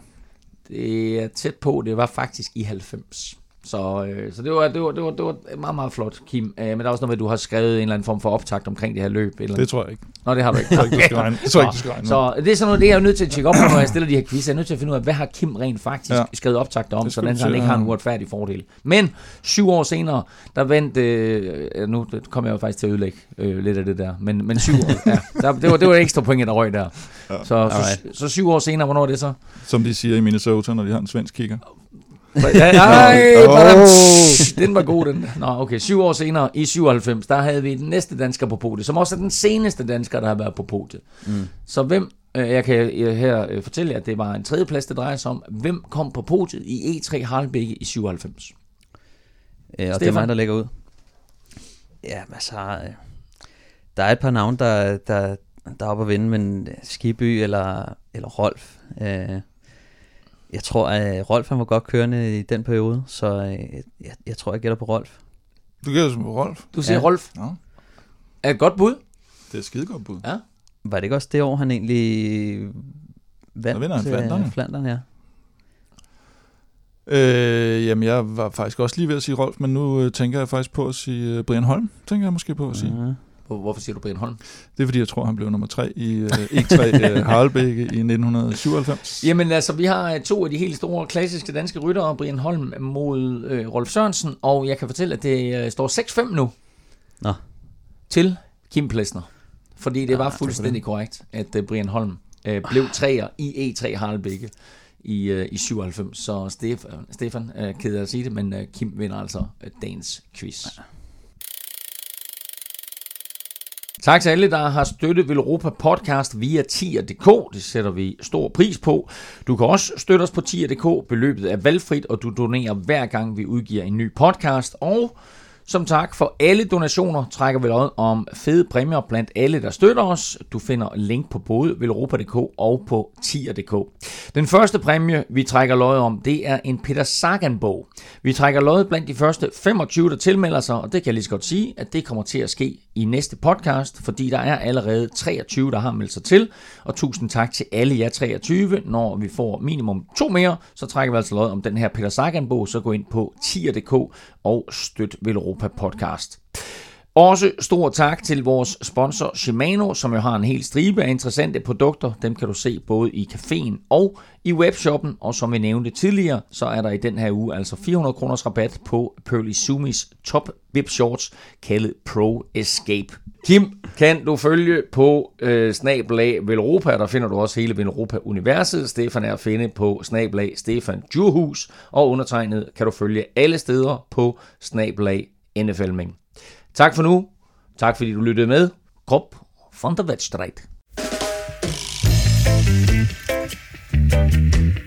Det er tæt på, det var faktisk i 90. Så, øh, så det, var, det, var, det, var, det var meget, meget flot, Kim. Øh, men der er også noget med, at du har skrevet en eller anden form for optakt omkring det her løb. Eller det tror jeg ikke. Nå, det har du ikke. det tror jeg ikke, du skal regne. Det tror jeg ikke, du skal regne. Så, så det er sådan noget, det er jeg nødt til at tjekke op på, når jeg stiller de her quiz. Jeg er nødt til at finde ud af, hvad har Kim rent faktisk ja. skrevet optakt om, så han ikke har en uretfærdig fordel. Men syv år senere, der vandt... Øh, nu kommer jeg jo faktisk til at ødelægge øh, lidt af det der. Men, men syv år, ja. Der, det, var, det var ekstra point, der røg der. Ja. Så, så, så, syv år senere, hvornår er det så? Som de siger i Minnesota, når de har en svensk kigger. Ej, oh. den var god, den. Nå, okay. Syv år senere, i 97, der havde vi den næste dansker på podiet, som også er den seneste dansker, der har været på podiet. Mm. Så hvem, øh, jeg kan her øh, fortælle jer, at det var en tredjeplads, det drejer sig om. Hvem kom på podiet i E3 Harlebække i 97? Ja, og Stefan? det er mig, der lægger ud. Ja, altså, øh, der er et par navne, der, der, der er oppe at vinde, men Skiby eller, eller Rolf, øh, jeg tror, at Rolf han var godt kørende i den periode, så øh, jeg, jeg tror, jeg gætter på Rolf. Du gætter på Rolf? Du siger ja. Rolf? Ja. Er et godt bud? Det er et skide godt bud. Ja. Var det ikke også det år, han egentlig vandt? Der vinder han Flandern. Flandern, ja. Øh, jamen, jeg var faktisk også lige ved at sige Rolf, men nu øh, tænker jeg faktisk på at sige øh, Brian Holm, tænker jeg måske på at sige. Uh-huh. Hvorfor siger du Brian Holm? Det er fordi, jeg tror, han blev nummer tre i uh, E3 uh, Harlebække i 1997. Jamen altså, vi har to af de helt store klassiske danske ryttere, Brian Holm mod uh, Rolf Sørensen, og jeg kan fortælle, at det uh, står 6-5 nu Nå. til Kim Plesner. Fordi det ja, var fuldstændig korrekt, at uh, Brian Holm uh, blev træer i E3 Harlebække i, uh, i 97. Så Stefan, Stefan uh, keder at sige det, men uh, Kim vinder altså uh, dagens quiz. Ja. Tak til alle, der har støttet Europa Podcast via tier.dk. Det sætter vi stor pris på. Du kan også støtte os på tier.dk. Beløbet er valgfrit, og du donerer hver gang vi udgiver en ny podcast. Og som tak for alle donationer trækker vi lod om fede præmier blandt alle, der støtter os. Du finder link på både velropa.dk og på tier.dk. Den første præmie, vi trækker lod om, det er en Peter Sagan-bog. Vi trækker lod blandt de første 25, der tilmelder sig, og det kan jeg lige så godt sige, at det kommer til at ske i næste podcast, fordi der er allerede 23, der har meldt sig til. Og tusind tak til alle jer 23. Når vi får minimum to mere, så trækker vi altså lod om den her Peter Sagan-bog, så gå ind på tier.dk og støt Velropa Podcast. Også stor tak til vores sponsor Shimano, som jo har en hel stribe af interessante produkter. Dem kan du se både i caféen og i webshoppen. Og som vi nævnte tidligere, så er der i den her uge altså 400 kroners rabat på Pearly Sumis top VIP shorts, kaldet Pro Escape. Kim, kan du følge på øh, snablag Velropa, der finder du også hele Velropa-universet. Stefan er at finde på snablag Stefan Djurhus, og undertegnet kan du følge alle steder på snabelag NFLming. Tak for nu. Tak fordi du lyttede med. Krop von der Wettstreit. thank you